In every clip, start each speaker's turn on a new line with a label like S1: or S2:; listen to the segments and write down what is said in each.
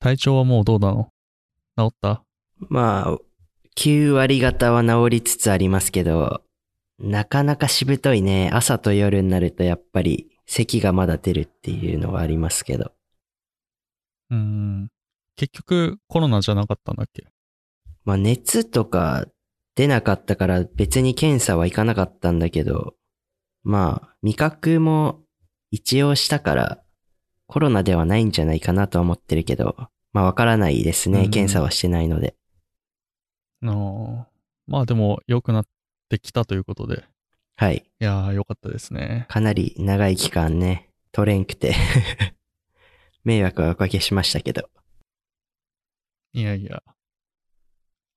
S1: 体調はもうどうなの？治った？
S2: まあ、9割方は治りつつありますけど、なかなかしぶといね。朝と夜になるとやっぱり咳がまだ出るっていうのがありますけど。
S1: うーん。結局コロナじゃなかったんだっけ？
S2: まあ熱とか出なかったから別に検査は行かなかったんだけど、まあ味覚も一応したからコロナではないんじゃないかなとは思ってるけど、まあわからないですね。
S1: うん
S2: 検査はしてないので。
S1: ああ。まあでも良くなってきたということで。
S2: はい。
S1: いやー良かったですね。
S2: かなり長い期間ね、取れんくて。迷惑はおかけしましたけど。
S1: いやいや。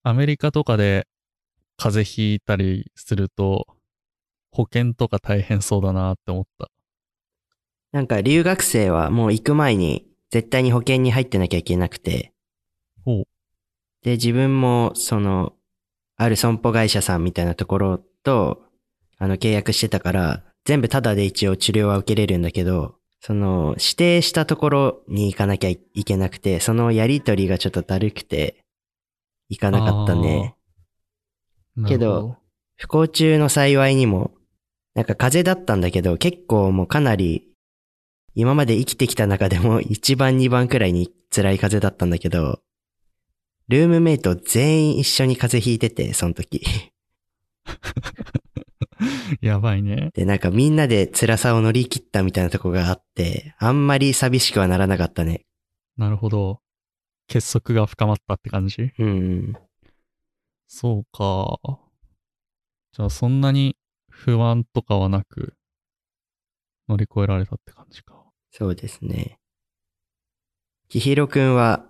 S1: アメリカとかで風邪ひいたりすると保険とか大変そうだなって思った。
S2: なんか留学生はもう行く前に絶対に保険に入ってなきゃいけなくて。
S1: ほう。
S2: で、自分もその、ある損保会社さんみたいなところと、あの契約してたから、全部タダで一応治療は受けれるんだけど、その指定したところに行かなきゃいけなくて、そのやりとりがちょっとだるくて、行かなかったね。けど
S1: なるほ
S2: 不幸中の幸いにも、なんか風邪だったんだけど、結構もうかなり、今まで生きてきた中でも 1番2番くらいに辛い風邪だったんだけど、ルームメイト全員一緒に風邪ひいてて、その時。
S1: やばいね。
S2: で、なんかみんなで辛さを乗り切ったみたいなとこがあって、あんまり寂しくはならなかったね。
S1: なるほど。結束が深まったって感じ？
S2: うんうん。
S1: そうか。じゃあそんなに不安とかはなく乗り越えられたって感じか。
S2: そうですね。きひろくんは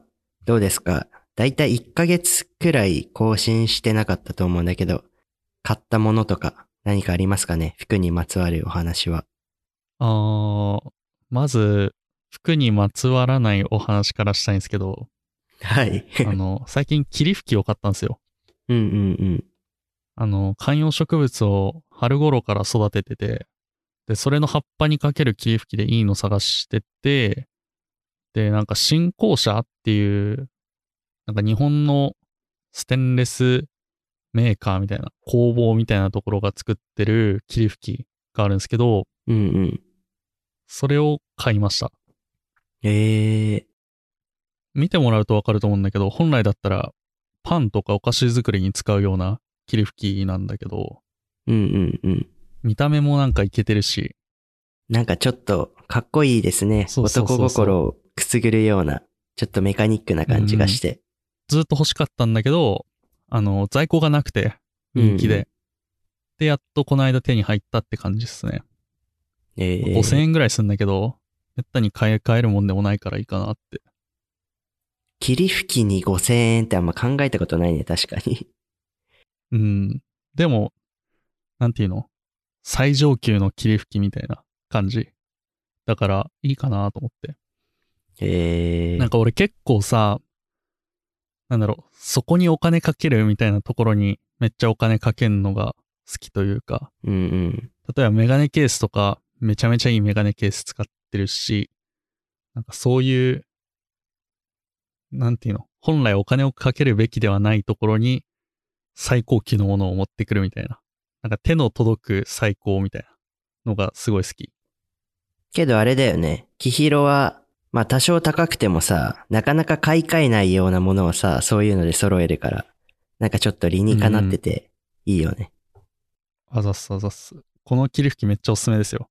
S2: どうですか？だいたい1ヶ月くらい更新してなかったと思うんだけど、買ったものとか何かありますかね？服にまつわるお話は。
S1: あー、まず服にまつわらないお話からしたいんですけど、
S2: はい。
S1: あの、最近霧吹きを買ったんですよ。
S2: うんうんうん。
S1: あの、観葉植物を春頃から育ててて、で、それの葉っぱにかける霧吹きでいいの探してて、で、なんか新興社っていう、なんか日本のステンレスメーカーみたいな、工房みたいなところが作ってる霧吹きがあるんですけど、
S2: うんうん。
S1: それを買いました。
S2: ええ
S1: 見てもらうとわかると思うんだけど、本来だったらパンとかお菓子作りに使うような霧吹きなんだけど、
S2: うんうんうん。
S1: 見た目もなんかイケてるし、
S2: なんかちょっとかっこいいですね。
S1: そうそうそうそう
S2: 男心をくすぐるような、ちょっとメカニックな感じがして。
S1: ずっと欲しかったんだけど、あの、在庫がなくて、人気で。
S2: うん
S1: で、やっとこの間手に入ったって感じですね。
S2: ええ
S1: 5000円ぐらいするんだけど、めったに買え、買えるもんでもないからいいかなって。
S2: 霧吹きに5000円ってあんま考えたことないね、確かに。
S1: うん。でも、なんていうの？最上級の霧吹きみたいな感じ。だから、いいかなと思って。
S2: ええ
S1: なんか俺結構さ、なんだろう、そこにお金かけるみたいなところにめっちゃお金かけるのが好きというか、
S2: うんうん。
S1: 例えばメガネケースとか、めちゃめちゃいいメガネケース使ってるし、なんかそういう、なんていうの、本来お金をかけるべきではないところに最高級のものを持ってくるみたいな。なんか手の届く最高みたいなのがすごい好き。
S2: けどあれだよね。キヒロは、まあ多少高くてもさ、なかなか買い替えないようなものをさ、そういうので揃えるから、なんかちょっと理にかなってて、いいよね。
S1: あざっすあざっす。この霧吹きめっちゃおすすめですよ。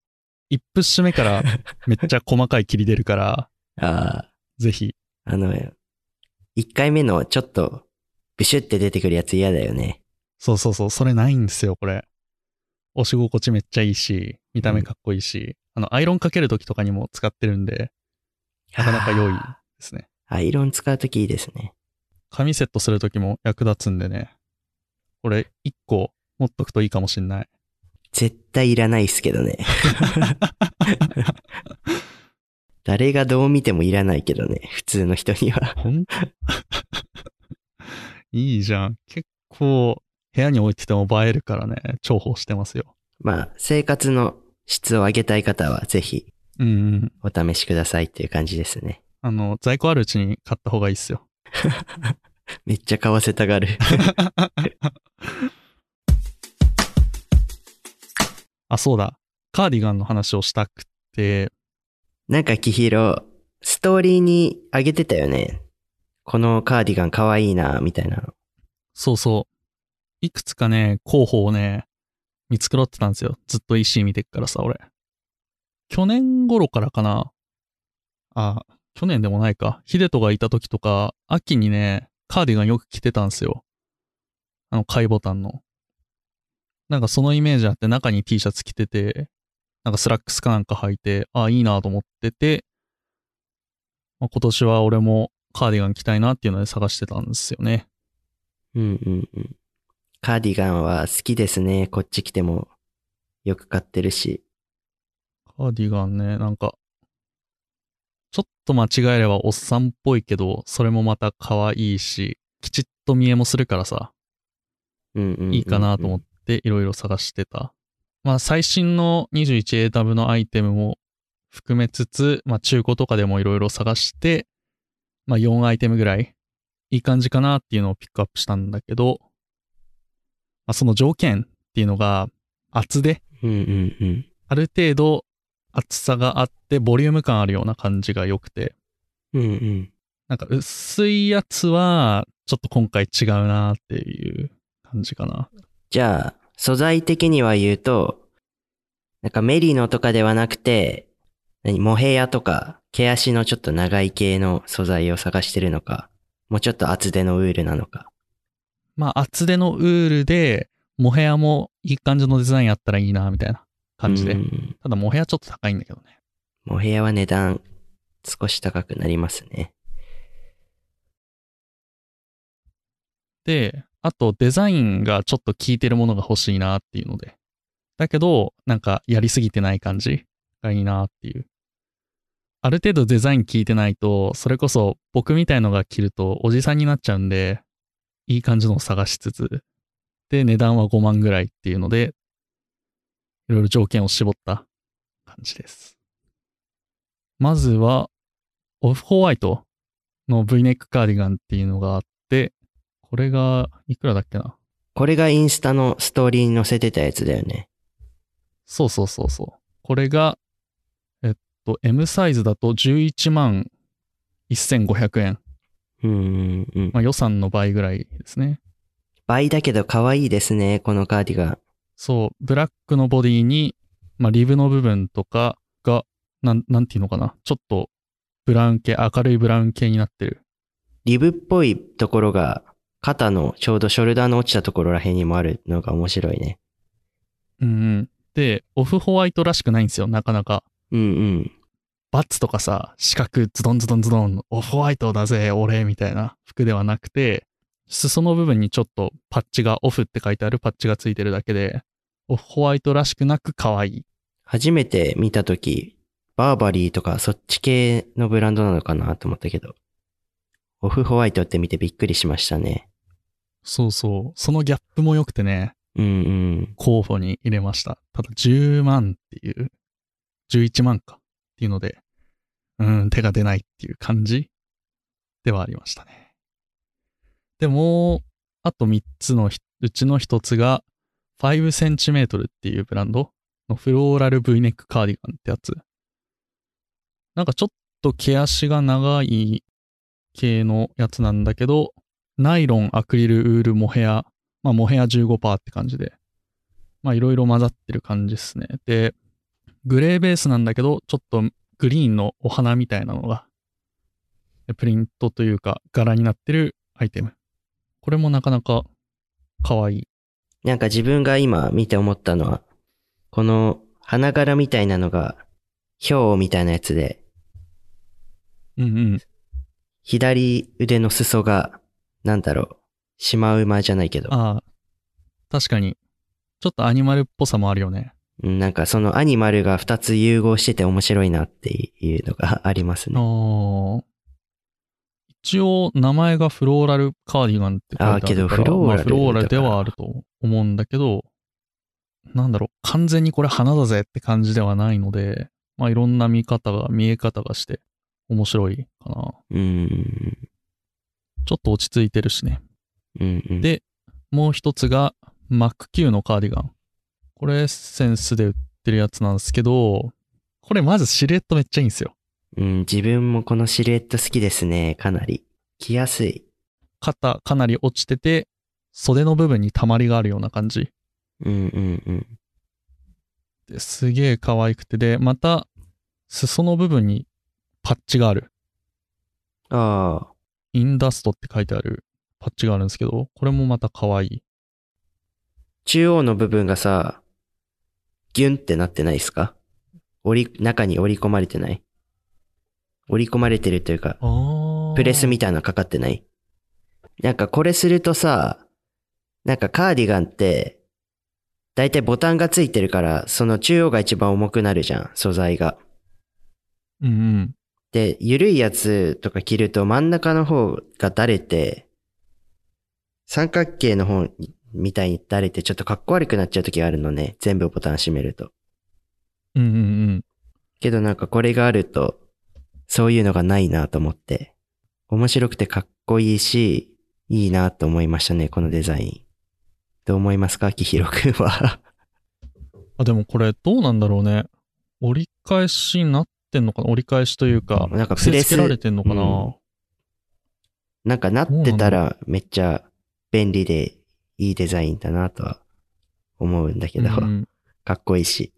S1: 一プッシュ目からめっちゃ細かい霧出るから、
S2: ああ、
S1: ぜひ。
S2: あの、一回目のちょっと、ブシュって出てくるやつ嫌だよね。
S1: そうそうそう、それないんですよ、これ。押し心地めっちゃいいし、見た目かっこいいし、あの、アイロンかけるときとかにも使ってるんで、なかなか良いですね。
S2: アイロン使うときいいですね。
S1: 紙セットするときも役立つんでね。これ、一個持っとくといいかもしんない。
S2: 絶対いらないっすけどね。誰がどう見てもいらないけどね、普通の人には。
S1: いいじゃん。結構、部屋に置いてても映えるからね、重宝してますよ。
S2: まあ、生活の質を上げたい方は、ぜひ、
S1: うんうん。
S2: お試しくださいっていう感じですね。
S1: あの、在庫あるうちに買った方がいいっすよ。
S2: めっちゃ買わせたがる。
S1: あ、そうだ。カーディガンの話をしたくて、
S2: なんか、キヒロ、ストーリーにあげてたよね。このカーディガンかわいいな、みたいなの。
S1: そうそう。いくつかね、候補をね、見繕ってたんですよ。ずっと EC 見てっからさ、俺。去年頃からかな。あ、去年でもないか。ヒデトがいた時とか、秋にね、カーディガンよく着てたんですよ。あの、貝ボタンの。なんかそのイメージあって中に T シャツ着てて、なんかスラックスかなんか履いて、あ、いいなと思ってて、まあ、今年は俺もカーディガン着たいなっていうので探してたんですよね。
S2: うんうんうん。カーディガンは好きですね。こっち来てもよく買ってるし。
S1: カーディガンね、なんか、ちょっと間違えればおっさんっぽいけど、それもまた可愛いし、きちっと見えもするからさ、
S2: うんうんうんうん
S1: いいかなと思っていろいろ探してた。まあ最新の 21A のアイテムも含めつつ、まあ中古とかでもいろいろ探して、まあ4アイテムぐらい、いい感じかなっていうのをピックアップしたんだけど、まあその条件っていうのが厚で、
S2: うんうんうん。
S1: ある程度厚さがあって、ボリューム感あるような感じが良くて、
S2: うんうん。
S1: なんか薄いやつは、ちょっと今回違うなっていう感じかな。
S2: じゃあ、素材的には言うと、なんかメリノとかではなくて、何モヘヤとか、毛足のちょっと長い系の素材を探してるのか、もうちょっと厚手のウールなのか。
S1: まあ厚手のウールで、モヘアもいい感じのデザインあったらいいなみたいな感じで。
S2: うん
S1: ただモヘアちょっと高いんだけどね。
S2: モヘヤは値段少し高くなりますね。
S1: で、あとデザインがちょっと効いてるものが欲しいなっていうので。だけど、なんかやりすぎてない感じがいいなっていう。ある程度デザイン効いてないと、それこそ僕みたいのが着るとおじさんになっちゃうんで、いい感じのを探しつつ、で、値段は5万ぐらいっていうので、いろいろ条件を絞った感じです。まずは、オフホワイトの V ネックカーディガンっていうのがあって、これが、いくらだっけな？
S2: これがインスタのストーリーに載せてたやつだよね。
S1: そうそうそうそう。これが、えっと、M サイズだと11万1500円。
S2: うんうんうん。
S1: まあ予算の倍ぐらいですね。
S2: 倍だけど可愛いですね、このカーディガン。
S1: そう、ブラックのボディに、まあリブの部分とかが、なん、なんていうのかな。ちょっと、ブラウン系、明るいブラウン系になってる。
S2: リブっぽいところが、肩のちょうどショルダーの落ちたところら辺にもあるのが面白いね。
S1: うんうん。で、オフホワイトらしくないんですよ、なかなか。
S2: うんうん。
S1: バッツとかさ、四角ズドンズドンズドン、オフホワイトだぜ、俺、みたいな服ではなくて、裾の部分にちょっとパッチが、オフって書いてあるパッチがついてるだけで、オフホワイトらしくなく可愛い。
S2: 初めて見たとき、バーバリーとかそっち系のブランドなのかなと思ったけど、オフホワイトって見てびっくりしましたね。
S1: そうそう。そのギャップも良くてね、
S2: うんうん。
S1: 候補に入れました。ただ10万っていう、11万かっていうので、うん、手が出ないっていう感じではありましたね。でも、あと3つのうちの1つが、5cm っていうブランドのフローラル V ネックカーディガンってやつ。なんかちょっと毛足が長い系のやつなんだけど、ナイロン、アクリル、ウール、モヘア、まあモヘア15%って感じで、まあいろいろ混ざってる感じですね。で、グレーベースなんだけど、ちょっとグリーンのお花みたいなのが、プリントというか柄になってるアイテム。これもなかなか可愛い。
S2: なんか自分が今見て思ったのは、この花柄みたいなのが、ヒョウみたいなやつで、
S1: うんうん。
S2: 左腕の裾が、なんだろう、シマウマじゃないけど、
S1: ああ、確かに、ちょっとアニマルっぽさもあるよね。
S2: うんなんかそのアニマルが二つ融合してて面白いなっていうのがあります
S1: あ
S2: ね。
S1: ー一応、名前がフローラルカーディガンって書いてある
S2: けどフローラル
S1: まあ、フローラルではあると思うんだけど、なんだろう、完全にこれ花だぜって感じではないので、まあいろんな見方が、見え方がして面白いかな。
S2: うん。
S1: ちょっと落ち着いてるしね。
S2: うんうん。
S1: でもう一つが MacQ のカーディガン。これエッセンスで売ってるやつなんですけど、これまずシルエットめっちゃいいんですよ。
S2: うん、自分もこのシルエット好きですね。かなり。着やすい。
S1: 肩かなり落ちてて、袖の部分に溜まりがあるような感じ。
S2: うんうんうん。
S1: ですげえ可愛くて、で、また、裾の部分にパッチがある。
S2: ああ。
S1: インダストって書いてあるパッチがあるんですけど、これもまた可愛い。
S2: 中央の部分がさ、ギュンってなってないですか？折り、中に折り込まれてない？折り込まれてるというか、
S1: あ
S2: プレス
S1: み
S2: みたいなのかかってない？なんかこれするとさ、なんかカーディガンって、だいたいボタンがついてるから、その中央が一番重くなるじゃん、素材が。
S1: うんうん。
S2: で、ゆるいやつとか着ると真ん中の方がだれて、三角形の方みたいにだれてちょっとかっこ悪くなっちゃう時があるのね。全部ボタン閉めると。
S1: うんうんうん。
S2: けどなんかこれがあると、そういうのがないなと思って。面白くてかっこいいし、いいなと思いましたね、このデザイン。どう思いますか？きひろくんは。
S1: あ、でもこれどうなんだろうね。折り返しになってんのかな？折り返しというか、
S2: なんかプ
S1: 癖
S2: レス
S1: られてんのかな、
S2: うんなんかなってたらめっちゃ便利でいいデザインだなとは思うんだけど、
S1: うん
S2: かっこいいし。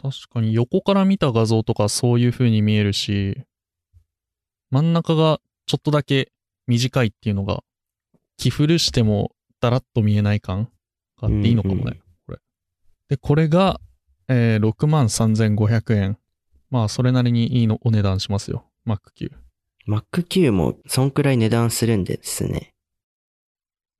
S1: 確かに横から見た画像とかそういう風に見えるし、真ん中がちょっとだけ短いっていうのが、着古してもだらっと見えない感があっていいのかもね、
S2: うんうん
S1: これ。で、これが、えー、63,500円。まあ、それなりにいいのお値段しますよ。MacQ。
S2: Mac Q もそんくらい値段するんですね。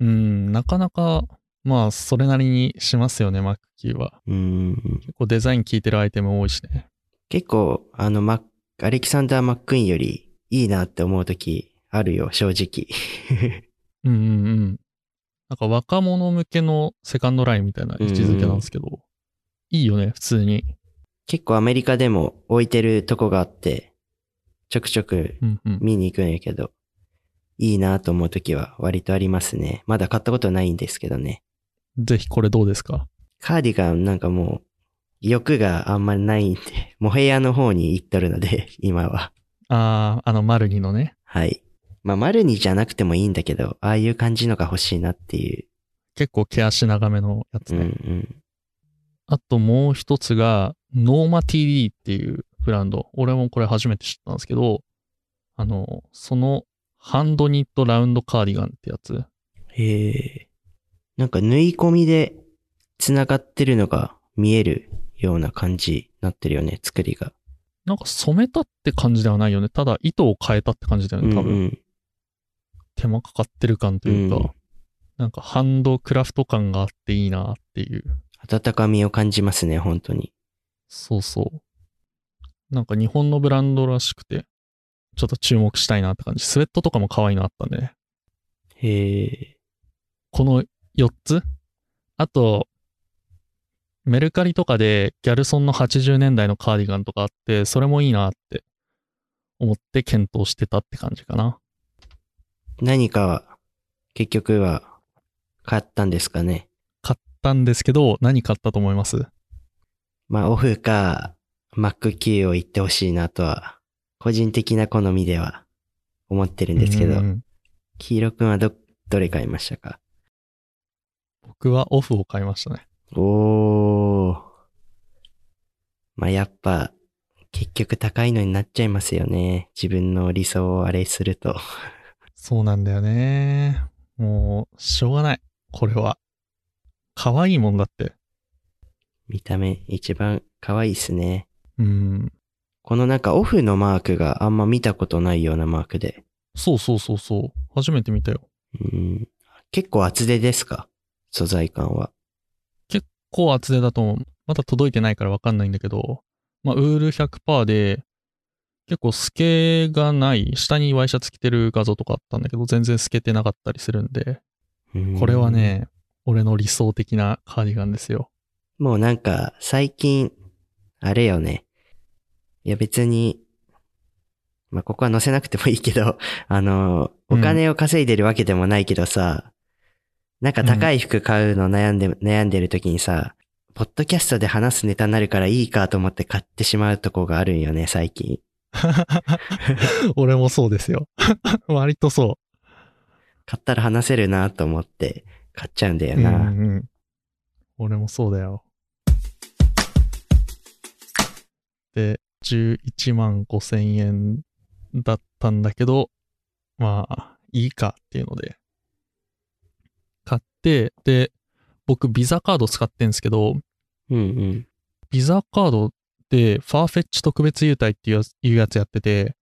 S1: うん、なかなか、まあ、それなりにしますよね、MacQ は。
S2: うーん。
S1: 結構デザイン効いてるアイテム多いしね。
S2: 結構、あの、マッアレキサンダー・マックイーンよりいいなって思うときあるよ、正直。
S1: うんうんうん。なんか若者向けのセカンドラインみたいな位置づけなんですけど、いいよね、普通に。
S2: 結構アメリカでも置いてるとこがあって、ちょくちょく
S1: うんうん。
S2: 見に行くんやけど、いいなと思うときは割とありますね。まだ買ったことないんですけどね。
S1: ぜひこれどうですか？
S2: カーディガンなんかもう、欲があんまりないんで、モヘアの方に行っとるので、今は。
S1: あー、あの、マルニのね。
S2: はい。まあ、マルニじゃなくてもいいんだけど、ああいう感じのが欲しいなっていう。
S1: 結構毛足長めのやつ
S2: うんう
S1: ね。
S2: ん。
S1: あともう一つが、ノーマ TD っていうブランド。俺もこれ初めて知ったんですけど、あの、そのハンドニットラウンドカーディガンってやつ。
S2: へえ。なんか縫い込みで繋がってるのが見えるような感じになってるよね、作りが。
S1: なんか染めたって感じではないよね。ただ糸を変えたって感じだよね、多分。
S2: うんうん
S1: 手間かかってる感というか、
S2: うん
S1: なんかハンドクラフト感があっていいなっていう。
S2: 温かみを感じますね、本当に。
S1: そうそう。なんか日本のブランドらしくて、ちょっと注目したいなって感じ。スウェットとかも可愛いのあったんでね。
S2: へえ。
S1: この4つ？あと、メルカリとかでギャルソンの80年代のカーディガンとかあって、それもいいなって思って検討してたって感じかな。
S2: 何かは、結局は、買ったんですかね？
S1: 買ったんですけど、何買ったと思います？
S2: まあ、オフか、Mac Q を言ってほしいなとは、個人的な好みでは思ってるんですけど、
S1: うん
S2: 黄色くんはど、どれ買いましたか？
S1: 僕はオフを買いましたね。
S2: おー。まあ、やっぱ、結局高いのになっちゃいますよね。自分の理想をあれすると。
S1: そうなんだよね。もう、しょうがない。これは。可愛いもんだって。
S2: 見た目一番可愛いっすね。
S1: うん。
S2: このなんかオフのマークがあんま見たことないようなマークで。
S1: そうそうそうそう。初めて見たよ。
S2: うん、結構厚手ですか？素材感は。
S1: こう厚手だと思う。まだ届いてないからわかんないんだけど、まあ、ウール100%で、結構透けがない、下にワイシャツ着てる画像とかあったんだけど、全然透けてなかったりするんで、
S2: うん
S1: これは。ね、俺の理想的なカーディガンですよ。
S2: もうなんか最近、あれよね。いや別に、まあ、ここは載せなくてもいいけど、あの、お金を稼いでるわけでもないけどさ、なんか高い服買うの悩んで、悩んでる時にさ、ポッドキャストで話すネタになるからいいかと思って買ってしまうとこがあるんよね、最近。
S1: 俺もそうですよ。割とそ
S2: 買ったら話せるなと思って買っちゃうんだよ
S1: う。
S2: な。
S1: うんうん。俺もそうだよ。で、11万5千円だったんだけど、まあ、いいかっていうので、買って、で、僕、ビザカード使ってんすけど、
S2: うんうん。
S1: ビザカードで、ファーフェッチ特別優待っていうやついうやつやってて、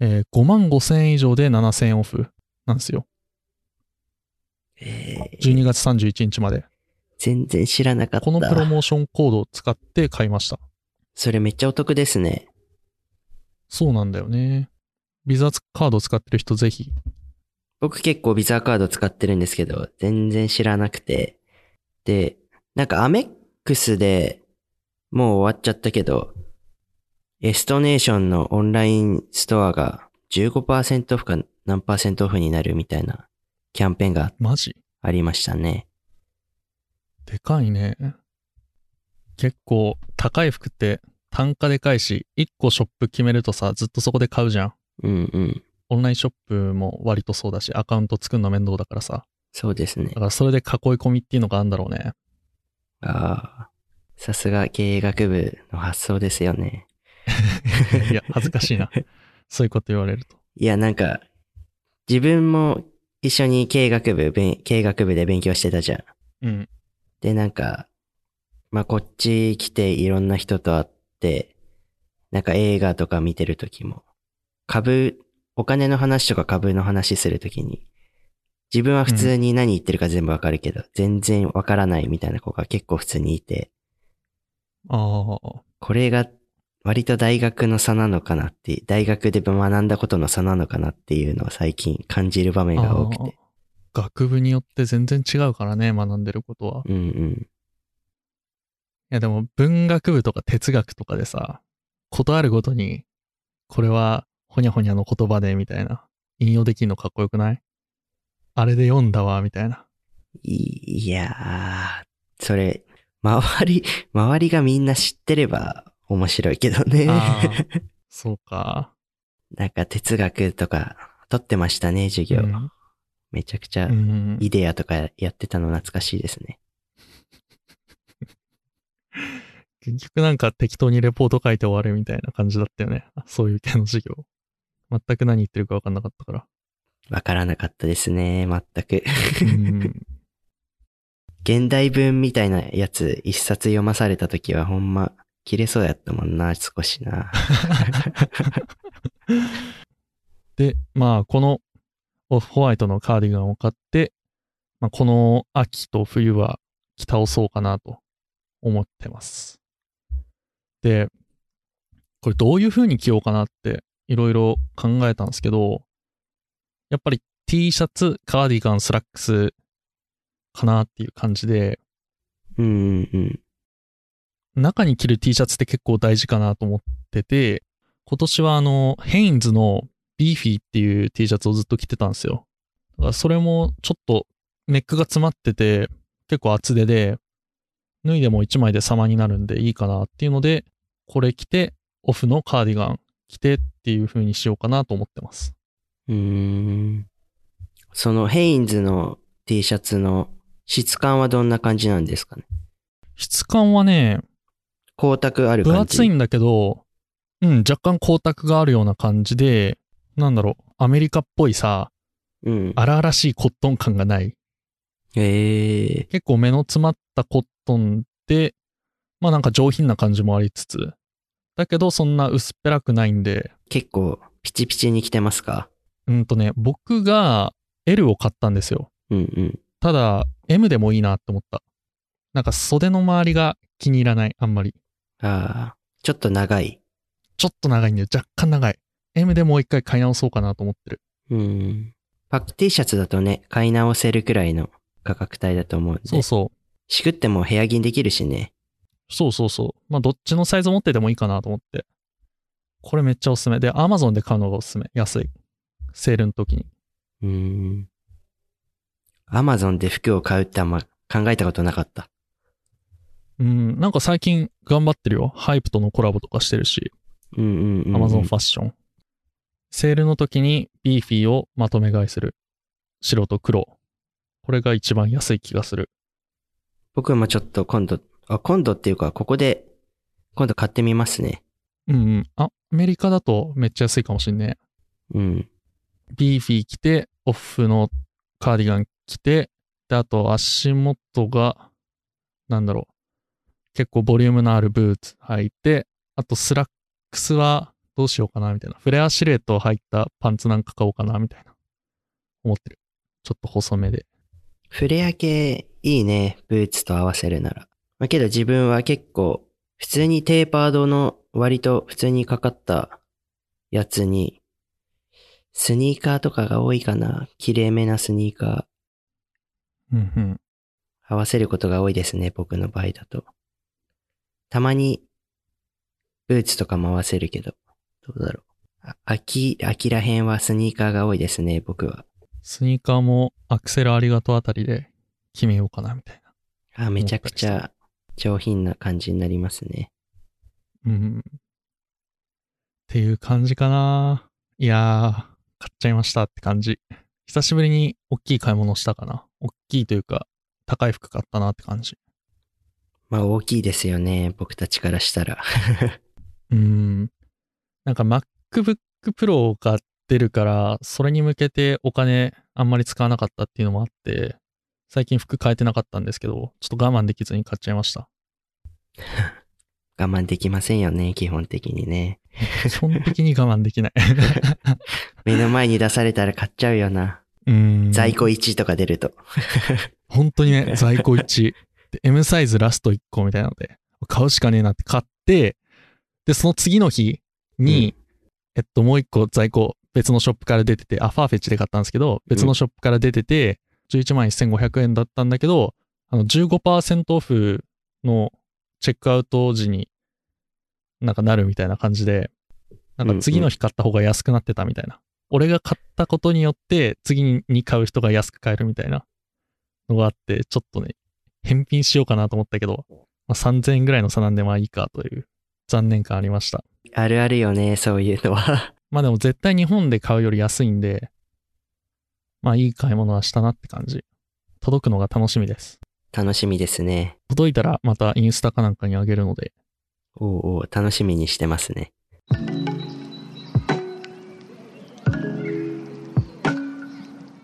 S1: えー5万5千円以上で7千円オフなんですよ。
S2: えー
S1: 12月31日まで。
S2: 全然知らなかった。
S1: このプロモーションコードを使って買いました。
S2: それめっちゃお得ですね。
S1: そうなんだよね。ビザカード使ってる人ぜひ。
S2: 僕結構ビザカード使ってるんですけど、全然知らなくて。で、なんかアメックスでもう終わっちゃったけど、エストネーションのオンラインストアが15%オフか何パーセントオフになるみたいなキャンペーンが
S1: マジ？
S2: ありましたね。
S1: でかいね。結構高い服って単価でかいし、1個ショップ決めるとさ、ずっとそこで買うじゃん。
S2: うんうん。
S1: オンラインショップも割とそうだし、アカウント作るの面倒だからさ。
S2: そうですね
S1: だ。からそれで囲い込みっていうのがあるんだろうね。
S2: ああ。さすが経営学部の発想ですよね。
S1: いや、恥ずかしいな。そういうこと言われると。
S2: いや、なんか、自分も一緒に経営学部、経営学部で勉強してたじゃん。
S1: うん。
S2: で、なんか、まあ、こっち来ていろんな人と会って、なんか映画とか見てるときも、株、お金の話とか株の話するときに、自分は普通に何言ってるか全部わかるけど、全然わからないみたいな子が結構普通にいて、
S1: ああ。
S2: これが割と大学の差なのかなって、大学で学んだことの差なのかなっていうのを最近感じる場面が多くて。
S1: 学部によって全然違うからね、学んでることは。い
S2: うんうん。
S1: やでも文学部とか哲学とかでさ、ことあるごとに、これはほにゃほにゃの言葉でみたいな、引用できるのかっこよくない？あれで読んだわ、みたいな。
S2: いいやー、それ、周り、周りがみんな知ってれば面白いけどね。
S1: そうか。
S2: なんか哲学とか取ってましたね、授業。
S1: うん
S2: めちゃくちゃ
S1: うん
S2: イデアとかやってたの懐かしいですね。
S1: 結局なんか適当にレポート書いて終わるみたいな感じだったよね。そういう系の授業。全く何言ってるか分かんなかったから。
S2: わからなかったですね、全く。
S1: うん
S2: 現代文みたいなやつ一冊読まされた時はほんま切れそうやったもんな、少しな。
S1: で、まあ、このオフホワイトのカーディガンを買って、まあ、この秋と冬は着倒そうかなと思ってます。で、これどういう風に着ようかなっていろいろ考えたんですけど、やっぱり T シャツ、カーディガン、スラックスかなっていう感じで、
S2: うんうんうん。
S1: 中に着る T シャツって結構大事かなと思ってて、今年はあの、ヘインズのビーフィーっていう T シャツをずっと着てたんですよ。だからそれもちょっとネックが詰まってて、結構厚手で、脱いでも1枚で様になるんでいいかなっていうので、これ着て、オフのカーディガン着てっていう風にしようかなと思ってます。
S2: うーん。そのヘインズの T シャツの質感はどんな感じなんですかね？
S1: 質感はね、
S2: 光沢ある感じ？
S1: 分厚いんだけど、うん、若干光沢があるような感じで、なんだろう、アメリカっぽいさ、
S2: うん。
S1: 荒々しいコットン感がない。
S2: へえ。
S1: 結構目の詰まったコットンで、まあなんか上品な感じもありつつ、だけどそんな薄っぺらくないんで、
S2: 結構ピチピチに着てますか？
S1: うんとね、僕が L を買ったんですよ。
S2: うんうん。
S1: ただ、M でもいいなって思った。なんか袖の周りが気に入らない、あんまり。
S2: ああ、ちょっと長い。
S1: ちょっと長いんで、若干長い。M でもう一回買い直そうかなと思ってる。
S2: うん。パック T シャツだとね、買い直せるくらいの価格帯だと思うんで。
S1: そうそう。
S2: しくっても部屋着できるしね。
S1: そうそうそう。まあどっちのサイズ持っててもいいかなと思って。これめっちゃおすすめ。で、Amazon で買うのがおすすめ。安い。セールの時に。
S2: うーん。アマゾンで服を買うってあんま考えたことなかった。
S1: うん、なんか最近頑張ってるよ。ハイプとのコラボとかしてるし、
S2: うんうんうん、うん。
S1: Amazon ファッション。セールの時に BEEFY をまとめ買いする。白と黒。これが一番安い気がする。
S2: 僕もちょっと今度、あ、今度っていうか、ここで、今度買ってみますね。
S1: うんうん。あ、アメリカだとめっちゃ安いかもしんね。
S2: うん。
S1: BEEFY 着て、オフのカーディガン着て、で、あと足元が、なんだろう。結構ボリュームのあるブーツ履いて、あとスラックスはどうしようかなみたいな。フレアシルエット入ったパンツなんか買おうかなみたいな。思ってる。ちょっと細めで。
S2: フレア系いいね。ブーツと合わせるなら。まあ、けど自分は結構、普通にテーパードの割と普通にかかったやつに、スニーカーとかが多いかな。綺麗めなスニーカー
S1: うんうん。
S2: 合わせることが多いですね。僕の場合だと。たまに、ブーツとかも合わせるけど、どうだろう。あ秋、秋らへんはスニーカーが多いですね。僕は。
S1: スニーカーもアクセルありがとうあたりで決めようかなみたいな。
S2: あ、めちゃくちゃ上品な感じになりますね。
S1: うん。っていう感じかな。いやー、買っちゃいましたって感じ。久しぶりに大きい買い物したかな。大きいというか、高い服買ったなって感じ。
S2: まあ大きいですよね。僕たちからしたら。
S1: うん。なんか MacBook Pro が出るから、それに向けてお金あんまり使わなかったっていうのもあって、最近服変えてなかったんですけど、ちょっと我慢できずに買っちゃいました。
S2: 我慢できませんよね。基本的にね。
S1: 基本的に我慢できない。
S2: 目の前に出されたら買っちゃうよな。
S1: うん。
S2: 在庫1とか出ると。
S1: 本当にね、在庫1。で、M サイズラスト1個みたいなので、買うしかねえなって買って、で、その次の日に、えっと、もう1個在庫別のショップから出てて、あ、ファーフェッチで買ったんですけど、別のショップから出てて、11万1500円だったんだけど、あの、15%オフのチェックアウト時になんかなるみたいな感じで、なんか次の日買った方が安くなってたみたいな。俺が買ったことによって次に買う人が安く買えるみたいなのがあって、ちょっとね、返品しようかなと思ったけど、まあ、3000円ぐらいの差なんでまあいいかという残念感ありました。
S2: あるあるよね。そういうのは。
S1: まあでも絶対日本で買うより安いんで、まあいい買い物はしたなって感じ。届くのが楽しみです。
S2: 楽しみですね。
S1: 届いたらまたインスタかなんかにあげるので、
S2: おうおう楽しみにしてますね。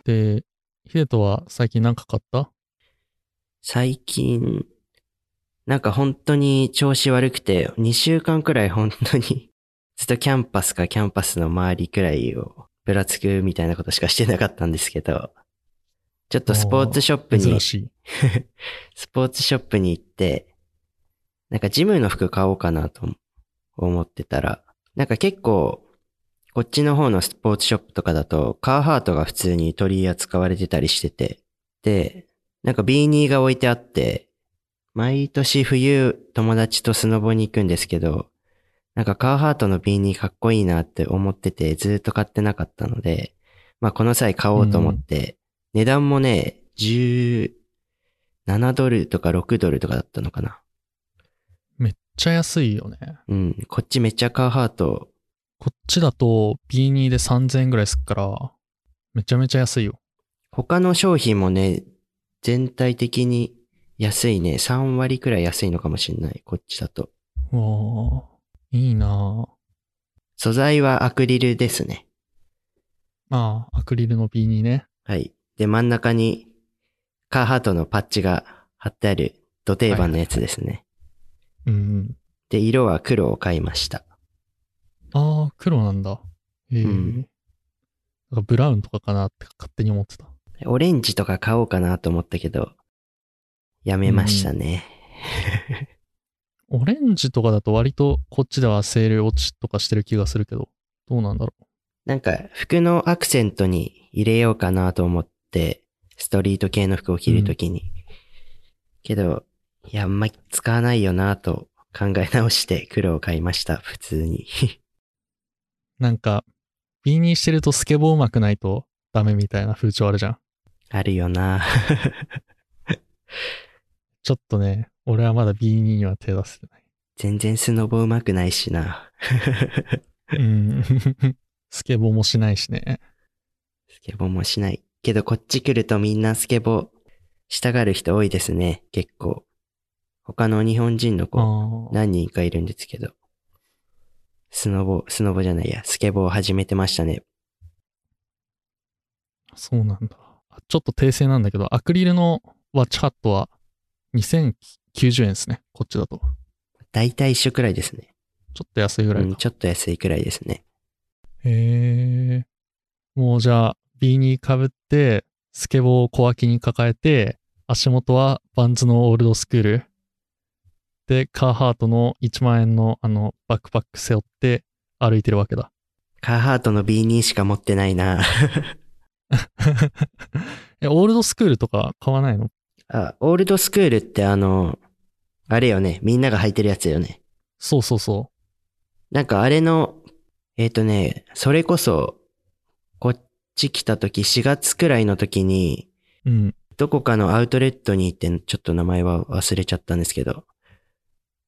S1: で、ヒデトは最近何か買った？
S2: 最近、なんか本当に調子悪くて、2週間くらい本当に、ずっとキャンパスかキャンパスの周りくらいをぶらつくみたいなことしかしてなかったんですけど、ちょっとスポーツショップに。スポーツショップに行って、なんかジムの服買おうかなと思ってたら、なんか結構、こっちの方のスポーツショップとかだと、カーハートが普通に取り扱われてたりしてて、で、なんかビーニーが置いてあって、毎年冬友達とスノボに行くんですけど、なんかカーハートのビーニーかっこいいなって思っててずっと買ってなかったので、まあこの際買おうと思って、値段もね、17ドルとか6ドルとかだったのかな。
S1: めっちゃ安いよね。
S2: うん、こっちめっちゃカーハート、
S1: こっちだと B2 で3000円ぐらいすっから、めちゃめちゃ安いよ。
S2: 他の商品もね、全体的に安いね。3割くらい安いのかもしんない。こっちだと。
S1: うわあ、いいなあ
S2: 素材はアクリルですね。
S1: ああ、アクリルの B2 ね。
S2: はい。で、真ん中にカーハートのパッチが貼ってある土定番のやつですね。
S1: うんうん。
S2: で、色は黒を買いました。
S1: ああ、黒なんだ。へえ。
S2: うん
S1: なんかブラウンとかかなって勝手に思ってた。
S2: オレンジとか買おうかなと思ったけど、やめましたね。
S1: オレンジとかだと割とこっちではセール落ちとかしてる気がするけど、どうなんだろ
S2: なんか、服のアクセントに入れようかなと思って、ストリート系の服を着るときに。けど、いや、あんまり使わないよなと考え直して黒を買いました、普通に。
S1: なんか、ビーニーしてるとスケボー上手くないとダメみたいな風潮あるじゃん。
S2: あるよな。
S1: ちょっとね、俺はまだビーニーには手出せてない。
S2: 全然スノボ上手くないしな。
S1: うん。スケボーもしないしね。
S2: スケボーもしない。けどこっち来るとみんなスケボーしたがる人多いですね。結構。他の日本人の子。何人かいるんですけど。スノボ、スノボじゃないや、スケボーを始めてましたね。
S1: そうなんだ。あちょっと訂正なんだけど、アクリルのワッチハットは2090円ですね。こっちだと。
S2: だいたい一緒くらいですね。
S1: ちょっと安いぐらいか。
S2: うん、ちょっと安いくらいですね。
S1: へえ。もうじゃあ、ビーニーかぶって、スケボーを小脇に抱えて、足元はバンズのオールドスクール。で、カーハートの1万円のあの、バックパック背負って歩いてるわけだ。
S2: カーハートの B2 しか持ってないな。
S1: え、オールドスクールとか買わないの？
S2: あ、オールドスクールってあの、あれよね。みんなが履いてるやつよね。
S1: そうそうそ
S2: なんかあれの、えっ、とね、それこそ、こっち来た時、4月くらいの時に、
S1: う。うん。
S2: どこかのアウトレットに行って、ちょっと名前は忘れちゃったんですけど。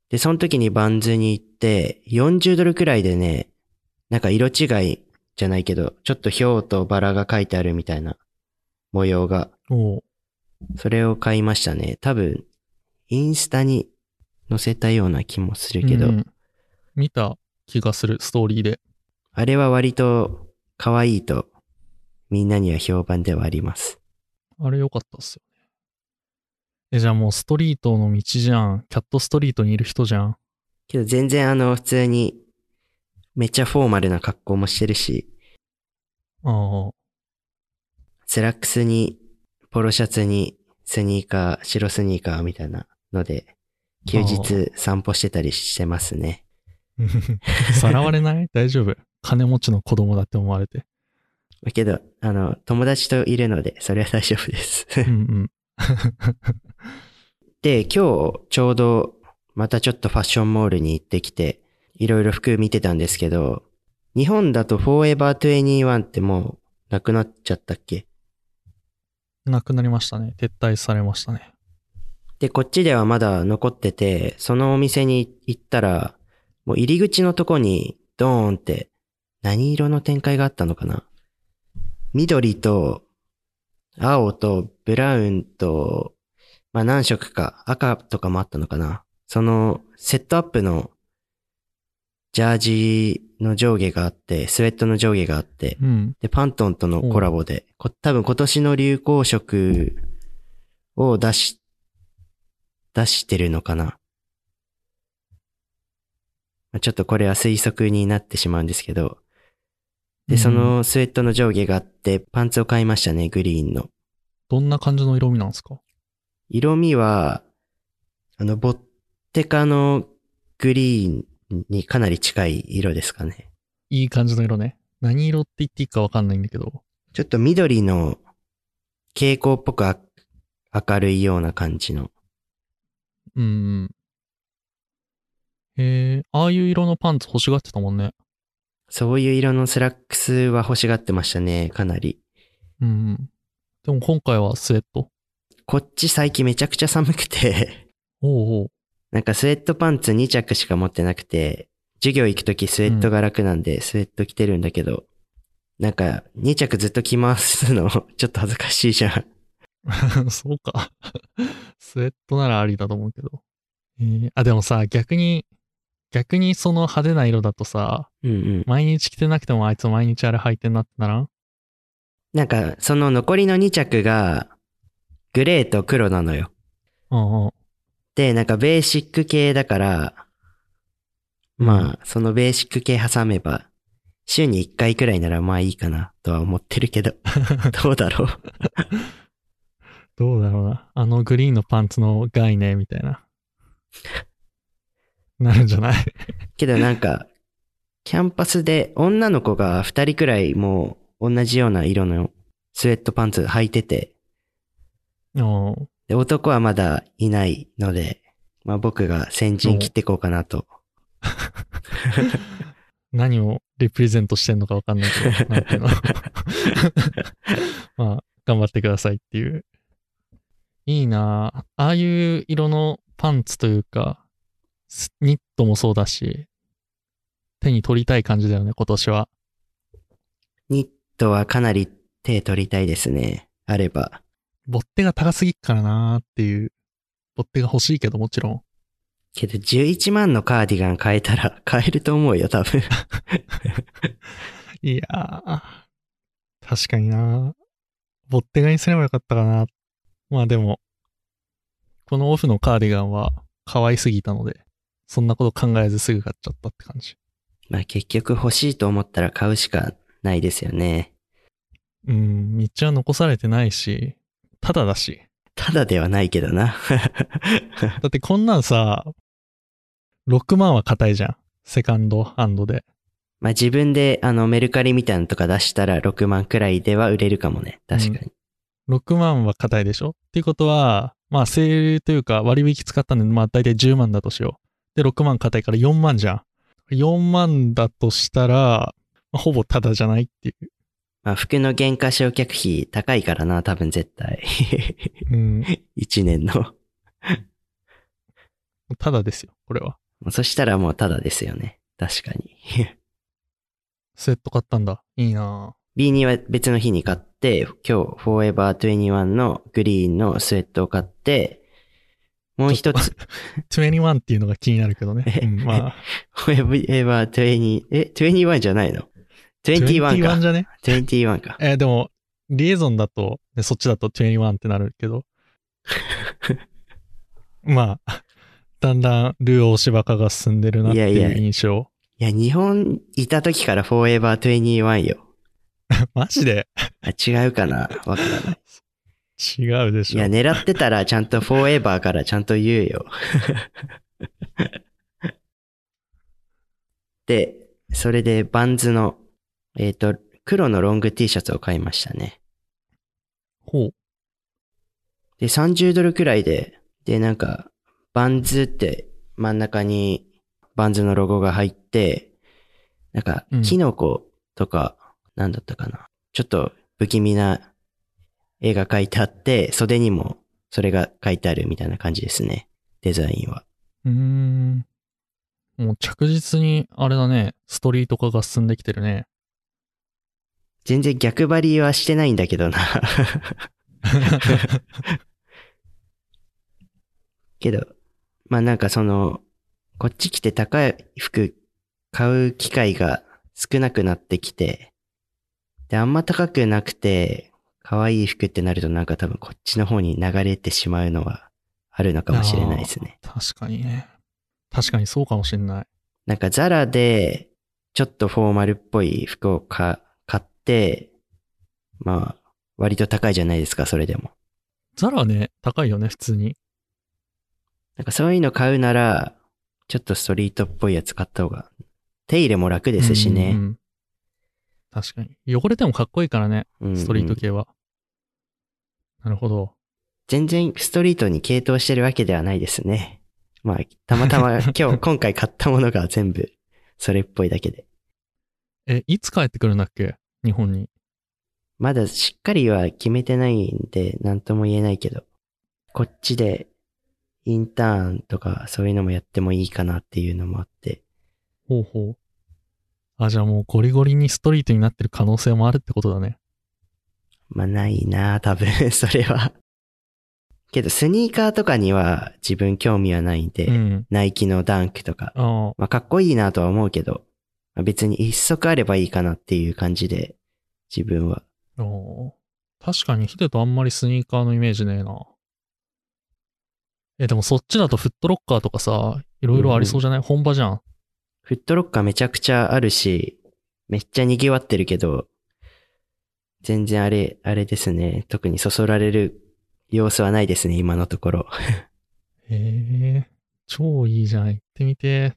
S2: で、その時にバンズに行って、40ドルくらいでね、なんか色違いじゃないけど、ちょっとヒョウとバラが書いてあるみたいな模様が、それを買いましたね。多分、インスタに載せたような気もするけど、
S1: うん見た気がする、ストーリーで。
S2: あれは割と可愛いと、みんなには評判ではあります。
S1: あれ良かったっすよね。え、じゃあもうストリートの道じゃん。キャットストリートにいる人じゃん。
S2: けど全然あの、普通に、めっちゃフォーマルな格好もしてるし、
S1: ああ。
S2: スラックスに、ポロシャツに、スニーカー、白スニーカーみたいなので、休日散歩してたりしてますね。
S1: さらわれない？大丈夫金持ちの子供だって思われて。
S2: けど、あの、友達といるので、それは大丈夫です。
S1: うんうん。
S2: で、今日、ちょうど、またちょっとファッションモールに行ってきて、いろいろ服見てたんですけど、日本だと Forever21 ってもう、なくなっちゃったっけ？
S1: なくなりましたね。撤退されましたね。
S2: で、こっちではまだ残ってて、そのお店に行ったら、もう入り口のとこに、ドーンって、何色の展開があったのかな？緑と、青と、ブラウンと、まあ何色か、赤とかもあったのかな？その、セットアップの、ジャージの上下があって、スウェットの上下があって、
S1: うん。
S2: で、パントンとのコラボで、こ多分今年の流行色を出し、出してるのかな？まあちょっとこれは推測になってしまうんですけど。で、
S1: うん
S2: そのスウェットの上下があって、パンツを買いましたね、グリーンの。
S1: どんな感じの色味なんですか？
S2: 色味は、あの、ボッテカのグリーンにかなり近い色ですかね。
S1: いい感じの色ね。何色って言っていいかわかんないんだけど。
S2: ちょっと緑の蛍光っぽくあ明るいような感じの。
S1: うんうん。えー、ああいう色のパンツ欲しがってたもんね。
S2: そういう色のスラックスは欲しがってましたね、かなり。
S1: うんうん。でも今回はスウェット。
S2: こっち最近めちゃくちゃ寒くて、
S1: おうおう。
S2: なんかスウェットパンツ2着しか持ってなくて、授業行くときスウェットが楽なんで、スウェット着てるんだけど、なんか2着ずっと着回すのちょっと恥ずかしいじゃん。
S1: そうか。スウェットならありだと思うけど。えー、あ、でもさ、逆に、逆にその派手な色だとさ、
S2: うんうん。
S1: 毎日着てなくてもあいつ毎日あれ履いてんなってならん？
S2: なんかその残りの2着が、グレーと黒なのよ。
S1: うんうん。
S2: で、なんかベーシック系だから、まあ、そのベーシック系挟めば、週に1回くらいならまあいいかなとは思ってるけど、どうだろう？
S1: どうだろうな。あのグリーンのパンツの概念みたいな。なるんじゃない？
S2: けどなんか、キャンパスで女の子が2人くらいもう同じような色のスウェットパンツ履いてて、
S1: うん。
S2: で男はまだいないので、まあ僕が先陣切っていこうかなと。
S1: 何をレプレゼントしてんのかわかんないけど、なんていうの。まあ、頑張ってくださいっていう。いいなぁああいう色のパンツというか、スニットもそうだし、手に取りたい感じだよね、今年は。
S2: ニットはかなり手取りたいですね。あれば。
S1: ボッテが高すぎっからなーっていう。ボッテが欲しいけどもちろん。
S2: けど11万のカーディガン買えたら 買えると思うよ、多分。
S1: いやー、確かになボッテガにすればよかったかな。まあでも、このオフのカーディガンは可愛すぎたので、そんなこと考えずすぐ買っちゃったって感じ。
S2: まあ結局欲しいと思ったら買うしかないですよね。
S1: うん、道は残されてないし、ただだし。
S2: ただではないけどな。
S1: だってこんなんさ、6万は硬いじゃん。セカンドハンドで。
S2: まあ自分であのメルカリみたいなのとか出したら6万くらいでは売れるかもね。確かに。
S1: 6万は硬いでしょ？っていうことは、まあ、セールというか割引使ったんで、まあ、大体10万だとしよう。で、6万硬いから4万じゃん。4万だとしたら、まあ、ほぼタダじゃないっていう。
S2: まあ服の原価償却費高いからな、多分絶対。
S1: うん。
S2: 1年の。
S1: タダですよ、これは。
S2: そしたらもうただですよね。確かに。
S1: スウェット買ったんだ。いいな
S2: B2 は別の日に買って、今日、フォーエバー21のグリーンのスウェットを買って、もう一つ、
S1: ぁ。21っていうのが気になるけどね。うん、まあ。
S2: フォーエバー20、え、21じゃないの ?21
S1: 21
S2: か。
S1: じゃね
S2: ？21か。
S1: えーでも、リエゾンだと、ねそっちだと21ってなるけど。まあ、だんだんルー大柴化が進んでるなってい
S2: いやいうや
S1: 印象。
S2: いや、日本いた時からフォーエバー21よ。
S1: マジで？
S2: あ、違うかな？わからない。
S1: 違うでしょ。
S2: いや、狙ってたらちゃんとフォーエバーからちゃんと言うよ。で、それでバンズの、えっ、と、黒のロング T シャツを買いましたね。
S1: ほう。
S2: で、30ドルくらいで、で、なんか、バンズって真ん中にバンズのロゴが入って、なんか
S1: うん、
S2: キノコとか、なんだったかな。ちょっと不気味な絵が描いてあって、袖にもそれが書いてあるみたいな感じですね。デザインは。
S1: うーん。もう着実に、あれだね、ストリート化が進んできてるね。
S2: 全然逆張りはしてないんだけどな。けど、まあなんかその、こっち来て高い服買う機会が少なくなってきて、で、あんま高くなくて、可愛い服ってなるとなんか多分こっちの方に流れてしまうのはあるのかもしれないですね。
S1: 確かにね。確かにそうかもしんない。
S2: なんかザラで、ちょっとフォーマルっぽい服をか買って、まあ、割と高いじゃないですか、それでも。
S1: ザラね、高いよね、普通に。
S2: なんかそういうの買うなら、ちょっとストリートっぽいやつ買った方が、手入れも楽ですしね。
S1: うんうん確かに。汚れてもかっこいいからね、
S2: うんうん
S1: ストリート系は。なるほど。
S2: 全然ストリートに傾倒してるわけではないですね。まあ、たまたま 今日、今回買ったものが全部、それっぽいだけで。
S1: え、いつ帰ってくるんだっけ？日本に。
S2: まだしっかりは決めてないんで、なんとも言えないけど、こっちで、インターンとかそういうのもやってもいいかなっていうのもあって、
S1: ほうほう。あ、じゃあもうゴリゴリにストリートになってる可能性もあるってことだね。
S2: まあないな多分、それは。けど、スニーカーとかには自分興味はないんで、
S1: うん。
S2: ナイキのダンクとか、
S1: ああ、
S2: まあかっこいいなとは思うけど、まあ別に一足あればいいかなっていう感じで、自分は。
S1: 確かにヒデとあんまりスニーカーのイメージねえな。え、でもそっちだとフットロッカーとかさ、いろいろありそうじゃない、本場じゃん。
S2: フットロッカーめちゃくちゃあるし、めっちゃ賑わってるけど、全然あれ、あれですね。特にそそられる様子はないですね、今のところ。
S1: へえ、超いいじゃん。行ってみて。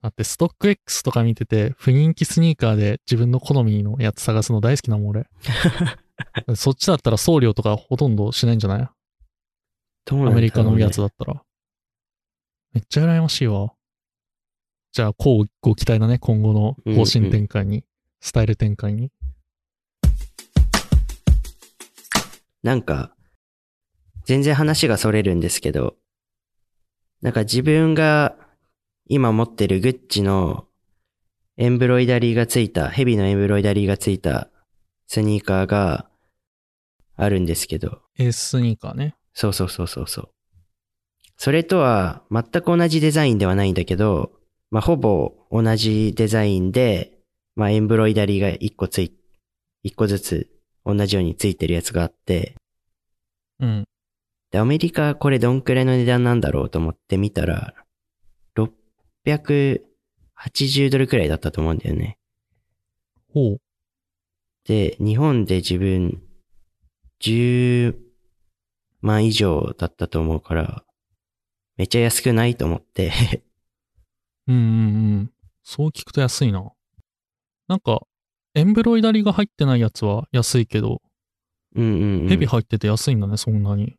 S1: だってストック X とか見てて、不人気スニーカーで自分の好みのやつ探すの大好きなもん俺。そっちだったら送料とかほとんどしないんじゃない？
S2: ね
S1: アメリカのやつだったら。めっちゃ羨ましいわ。じゃあ、こうご期待だね。今後の方針転換に、スタイル転換に。
S2: なんか、全然話がそれるんですけど、なんか自分が今持ってるグッチのエンブロイダリーがついた、ヘビのエンブロイダリーがついたスニーカーがあるんですけど、
S1: エーススニーカーね。
S2: そうそうそうそうそう。それとは全く同じデザインではないんだけど、まあ、ほぼ同じデザインで、まあ、エンブロイダリーが一個つい、一個ずつ同じようについてるやつがあって、
S1: うん。
S2: で、アメリカこれどんくらいの値段なんだろうと思って見たら、680ドルくらいだったと思うんだよね。
S1: ほう。
S2: で、日本で自分10万以上だったと思うから、めっちゃ安くないと思って、
S1: うんうんうん。そう聞くと安いな。なんか、エンブロイダリーが入ってないやつは安いけど、
S2: うんうん、うん。
S1: ヘビ入ってて安いんだね、そんなに。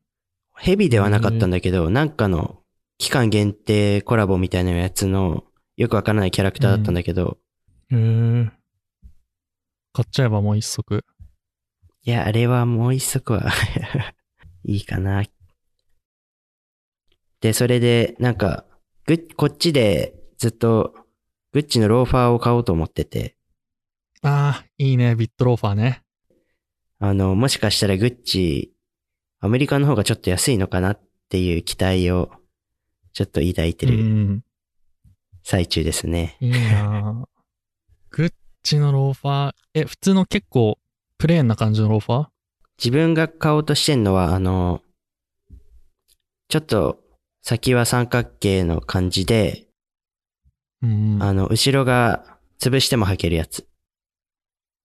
S2: ヘビではなかったんだけど、なんかの期間限定コラボみたいなやつのよくわからないキャラクターだったんだけど、
S1: へえ。買っちゃえばもう一足。
S2: いや、あれはもう一足は いいかな。で、それで、なんか、グッ、こっちでずっと、グッチのローファーを買おうと思ってて、
S1: ああ、いいね、ビットローファーね。
S2: あの、もしかしたらグッチ、アメリカの方がちょっと安いのかなっていう期待を、ちょっと抱いて
S1: う
S2: る
S1: ん。
S2: 最中ですね。
S1: いいな グッチのローファー、え、普通の結構、プレーンな感じのローファー？
S2: 自分が買おうとしてんのは、あの、ちょっと先は三角形の感じで、
S1: うんうん。あ
S2: あの、後ろが潰しても履けるやつ。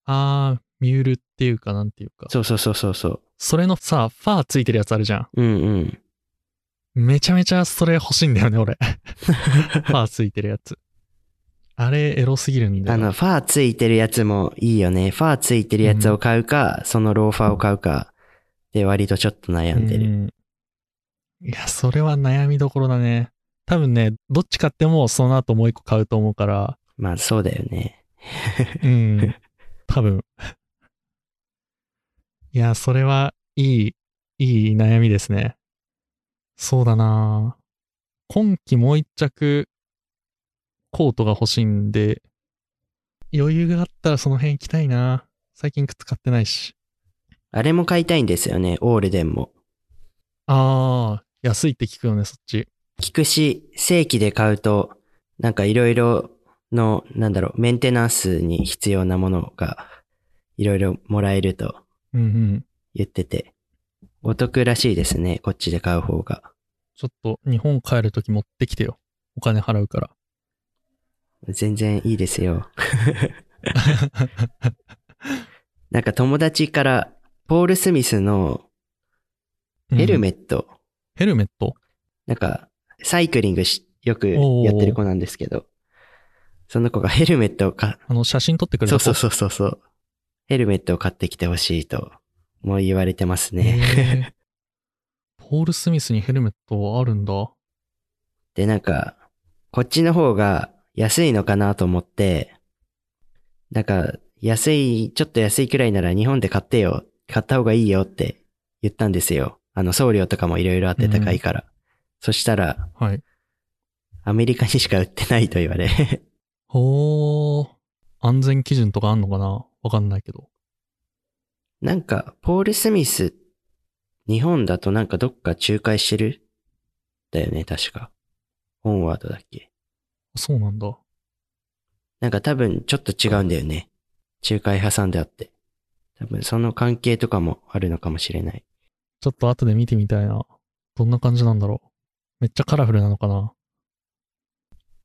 S1: あー、ミュールっていうか、なんていうか。
S2: そうそうそうそうそう。
S1: それのさ、ファーついてるやつあるじゃん。
S2: うんうん。
S1: めちゃめちゃそれ欲しいんだよね、俺。ファーついてるやつ。あれ、エロすぎるんだよ。
S2: あの、ファーついてるやつもいいよね。ファーついてるやつを買うか、そのローファーを買うか、で割とちょっと悩んでる。
S1: うんいや、それは悩みどころだね。多分ね、どっち買ってもその後もう一個買うと思うから、
S2: まあそうだよね。
S1: うん。多分。いや、それはいい、いい悩みですね。そうだな今季もう一着、コートが欲しいんで、余裕があったらその辺行きたいな最近靴買ってないし。
S2: あれも買いたいんですよね。オールデンも。
S1: あー、安いって聞くよね、そっち。
S2: 聞くし、正規で買うと、なんかいろいろの、なんだろう、メンテナンスに必要なものが、いろいろもらえると
S1: うんうん。
S2: 言ってて、お得らしいですね。こっちで買う方が。
S1: ちょっと日本帰るとき持ってきてよ。お金払うから。
S2: 全然いいですよ。なんか友達から、ポール・スミスのヘルメ
S1: ット。
S2: ット、
S1: ヘルメット？
S2: なんか、サイクリングし、よくやってる子なんですけど、その子がヘルメットをか、
S1: あの、写真撮ってくれた
S2: そうそうそうそうそう。ヘルメットを買ってきてほしいと、もう言われてますね。
S1: ポール・スミスにヘルメットあるんだ。
S2: で、なんか、こっちの方が安いのかなと思って、なんか、安い、ちょっと安いくらいなら日本で買ってよ。買った方がいいよって言ったんですよ。あの、送料とかもいろいろあって高いから。そしたら、
S1: はい。
S2: アメリカにしか売ってないと言われ。
S1: ほー。安全基準とかあんのかな？わかんないけど。
S2: なんか、ポール・スミス、日本だとなんかどっか仲介してる？だよね、確か。オンワードだっけ？
S1: そうなんだ。
S2: なんか多分ちょっと違うんだよね。仲介挟んであって。多分その関係とかもあるのかもしれない。
S1: ちょっと後で見てみたいな。どんな感じなんだろう。めっちゃカラフルなのかな？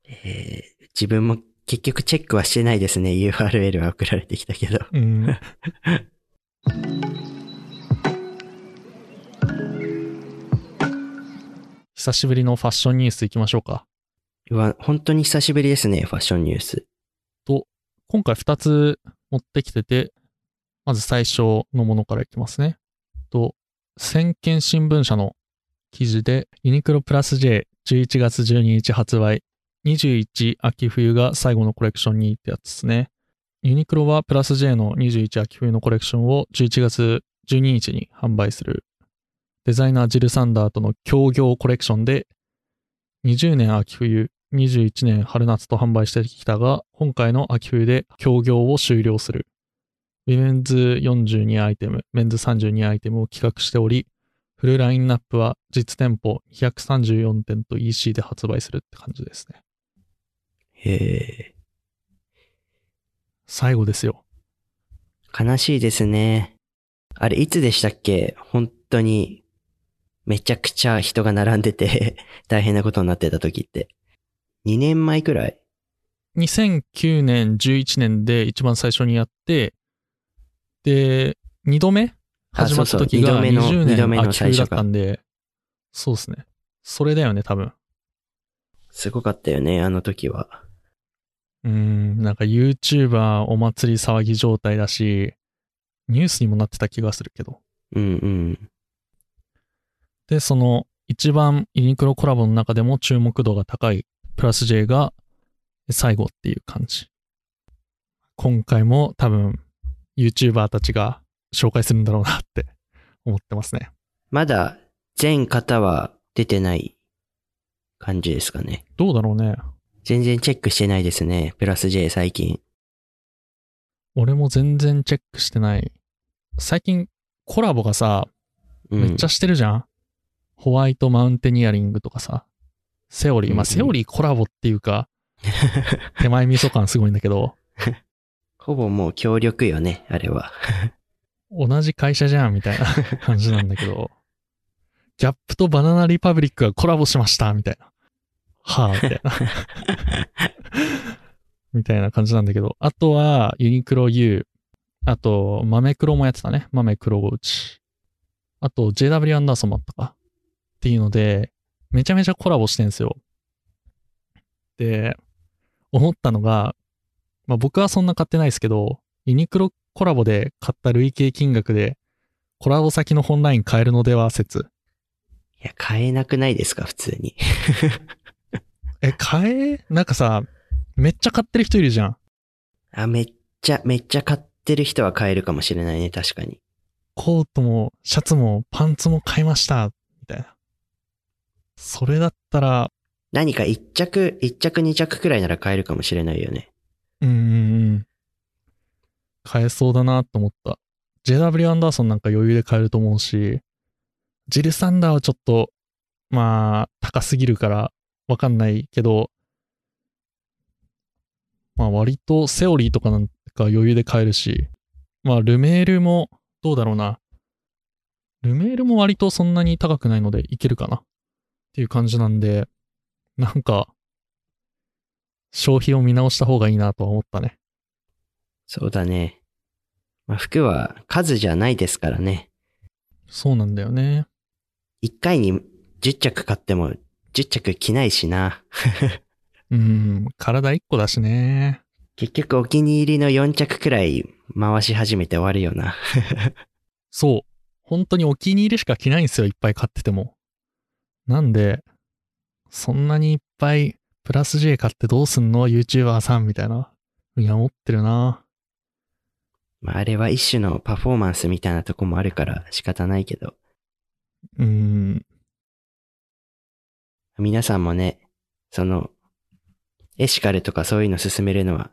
S2: えー自分も結局チェックはしてないですね。URL は送られてきたけど。
S1: うん。久しぶりのファッションニュース行きましょうか。
S2: うわ、本当に久しぶりですね、ファッションニュース。
S1: と、今回2つ持ってきてて、まず最初のものからいきますね。と、先見新聞社の記事で、ユニクロプラス J11 月12日発売、21秋冬が最後のコレクションにってやつですね。ユニクロはプラス J の21秋冬のコレクションを11月12日に販売するデザイナージル・サンダーとの協業コレクションで20年秋冬、21年春夏と販売してきたが、今回の秋冬で協業を終了する。ウィメンズ42アイテム、メンズ32アイテムを企画しており、フルラインナップは実店舗234店と EC で発売するって感じですね。
S2: へえ。
S1: 最後ですよ。
S2: 悲しいですね。あれ、いつでしたっけ？本当に、めちゃくちゃ人が並んでて 大変なことになってた時って。2年前くらい
S1: ？2009年、11年で一番最初にやって、で、2度目
S2: あ
S1: 始まった時が
S2: そうそう二度目の
S1: 20
S2: 二度目
S1: 年秋冬だったんで、そうですね。それだよね、多分。
S2: すごかったよね、あの時は。
S1: うーん、なんか YouTuber お祭り騒ぎ状態だし、ニュースにもなってた気がするけど。
S2: うんうん。
S1: で、その一番ユニクロコラボの中でも注目度が高いプラス J が最後っていう感じ。今回も多分 YouTuber たちが紹介するんだろうなって思ってますね。
S2: まだ全型は出てない感じですかね。
S1: どうだろうね。
S2: 全然チェックしてないですね。プラス J 最近。
S1: 俺も全然チェックしてない。最近コラボがさ、
S2: うん、
S1: めっちゃしてるじゃん、ホワイトマウンテニアリングとかさ、セオリー。まあ、
S2: うんうん
S1: セオリーコラボっていうか、手前味噌感すごいんだけど、
S2: ほぼもう協力よね、あれは。
S1: 同じ会社じゃんみたいな 感じなんだけど、ギャップとバナナリパブリックがコラボしましたみたいな。はあ、みたいな。みたいな感じなんだけど、あとはユニクロ U、あと豆黒もやってたね。豆黒内。あと JW アンダーソンもあったか。っていうので、めちゃめちゃコラボしてんすよ。で、思ったのが、まあ僕はそんな買ってないですけど、ユニクロコラボで買った累計金額で、コラボ先の本ライン買えるのでは説。
S2: いや、買えなくないですか、普通に。
S1: え、買え？なんかさ、めっちゃ買ってる人いるじゃん。
S2: あ、めっちゃ、めっちゃ買ってる人は買えるかもしれないね、確かに。
S1: コートもシャツもパンツも買いました。みたいな。それだったら、
S2: 何か一着、一着二着くらいなら買えるかもしれないよね。
S1: うんうんうん。買えそうだなと思った。JW アンダーソンなんか余裕で買えると思うし、ジルサンダーはちょっと、まあ、高すぎるからわかんないけど、まあ割とセオリーとかなんか余裕で買えるし、まあルメールもどうだろうな。ルメールも割とそんなに高くないのでいけるかなっていう感じなんで、なんか、消費を見直した方がいいなとは思ったね。
S2: そうだね。まあ、服は数じゃないですからね。
S1: そうなんだよね。
S2: 一回に10着買っても10着着ないしな。
S1: うん、体一個だしね。
S2: 結局お気に入りの4着くらい回し始めて終わるよな。
S1: そう。本当にお気に入りしか着ないんですよ、いっぱい買ってても。なんで、そんなにいっぱいプラス J 買ってどうすんの ?YouTuber さんみたいな。いや、思ってるな。
S2: まあ、あれは一種のパフォーマンスみたいなとこもあるから仕方ないけど。
S1: うん、
S2: 皆さんもね、その、エシカルとかそういうの進めるのは、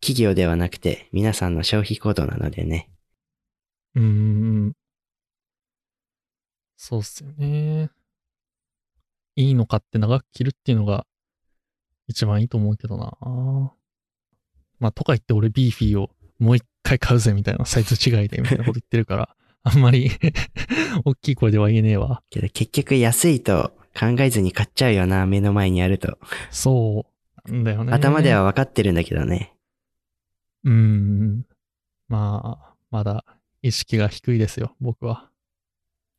S2: 企業ではなくて皆さんの消費行動なのでね。
S1: うん、うん。そうっすよね。いいの買って長く着るっていうのが一番いいと思うけどな。まあ、とか言って俺ビーフィーをもう一回買うぜみたいなサイズ違いでみたいなこと言ってるから、あんまり 大きい声では言えねえわ。
S2: けど結局安いと考えずに買っちゃうよな、目の前にあると。
S1: そうなんだよね。
S2: 頭では分かってるんだけどね。
S1: うーん。まあ、まだ意識が低いですよ、僕は。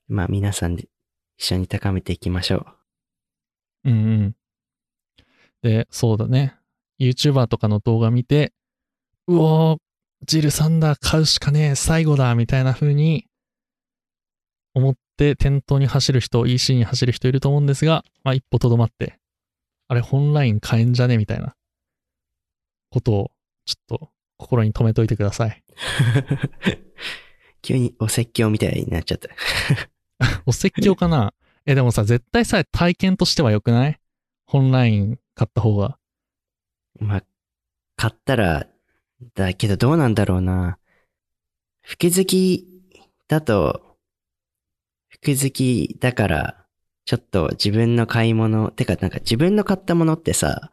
S2: まあ皆さんで一緒に高めていきましょう。
S1: うんうん。で、そうだね。YouTuber とかの動画見て、うおー、ジルサンダー買うしかねえ、最後だ、みたいな風に思って店頭に走る人、EC に走る人いると思うんですが、まあ一歩とどまって、あれ本ライン買えんじゃねみたいなことをちょっと心に留めといてください。
S2: 急にお説教みたいになっちゃった。
S1: お説教かな？え、でもさ、絶対さ、体験としては良くない？本ライン買った方が。
S2: まあ、買ったら、だけどどうなんだろうな。服好きだと、服好きだから、ちょっと自分の買い物、てかなんか自分の買ったものってさ、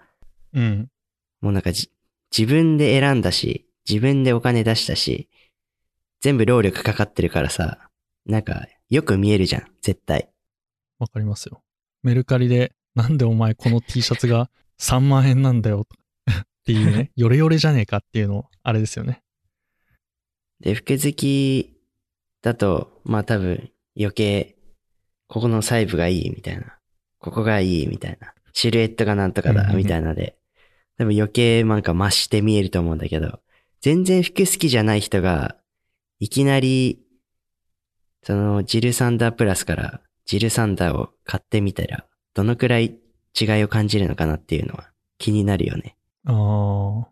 S1: うん。
S2: もうなんかじ自分で選んだし、自分でお金出したし、全部労力かかってるからさ、なんかよく見えるじゃん、絶対。
S1: わかりますよ。メルカリで、なんでお前この T シャツが3万円なんだよっていうね、ヨレヨレじゃねえかっていうの、あれですよね。
S2: で、服好きだと、まあ多分余計、ここの細部がいいみたいな。ここがいいみたいな。シルエットがなんとかだみたいなので、多分余計なんか増して見えると思うんだけど、全然服好きじゃない人が、いきなり、そのジルサンダープラスからジルサンダーを買ってみたら、どのくらい違いを感じるのかなっていうのは気になるよね。
S1: あー。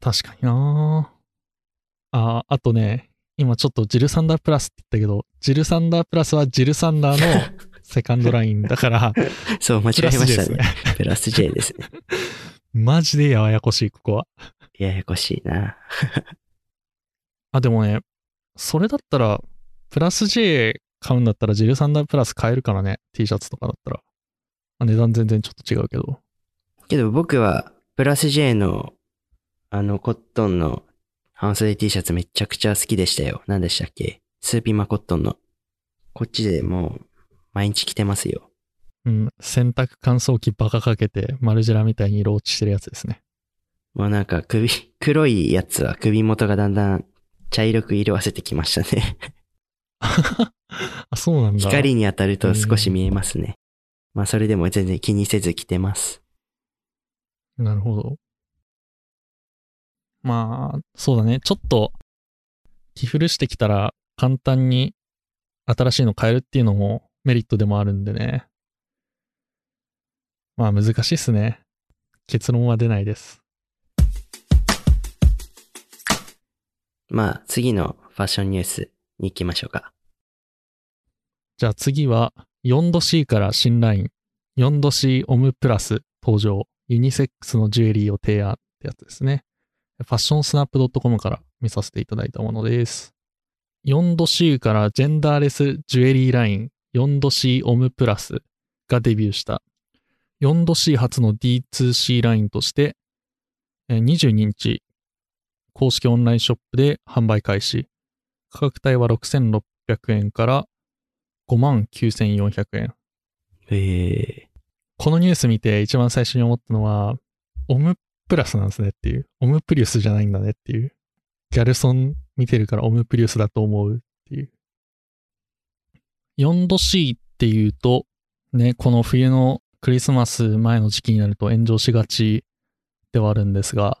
S1: 確かになあー、あとね、今ちょっとジルサンダープラスって言ったけど、ジルサンダープラスはジルサンダーのセカンドラインだから、
S2: そう、間違えましたね。プラス J ですね。
S1: マジでややこしい、ここは。
S2: ややこしいな。
S1: あ、でもね、それだったら、プラス J 買うんだったらジルサンダープラス買えるからね、T シャツとかだったら。あ値段全然ちょっと違うけど。
S2: けど僕は、プラス J の、あの、コットンの半袖 T シャツめちゃくちゃ好きでしたよ。何でしたっけ？スーピーマコットンの。こっちでもう、毎日着てますよ。
S1: うん、洗濯乾燥機バカかけて、マルジェラみたいに色落ちしてるやつですね。
S2: もうなんか首、黒いやつは首元がだんだん茶色く色あせてきましたね。
S1: あ、そうなんだ。
S2: 光に当たると少し見えますね。まあそれでも全然気にせず着てます。
S1: なるほど。まあ、そうだね。ちょっと、着古してきたら簡単に新しいの買えるっていうのもメリットでもあるんでね。まあ難しいっすね。結論は出ないです。
S2: まあ次のファッションニュースに行きましょうか。
S1: じゃあ次は 4°C から新ライン 4°C オムプラス登場ユニセックスのジュエリーを提案ってやつですね。ファッションスナップ .com から見させていただいたものです。4°C からジェンダーレスジュエリーライン 4°C オムプラスがデビューした 4°C 初の D2C ラインとして22日公式オンラインショップで販売開始。価格帯は6600円から59,400円。
S2: へえ
S1: このニュース見て一番最初に思ったのは、オムプラスなんですねっていう。オムプリウスじゃないんだねっていう。ギャルソン見てるからオムプリウスだと思うっていう。4度 C っていうと、ね、この冬のクリスマス前の時期になると炎上しがちではあるんですが、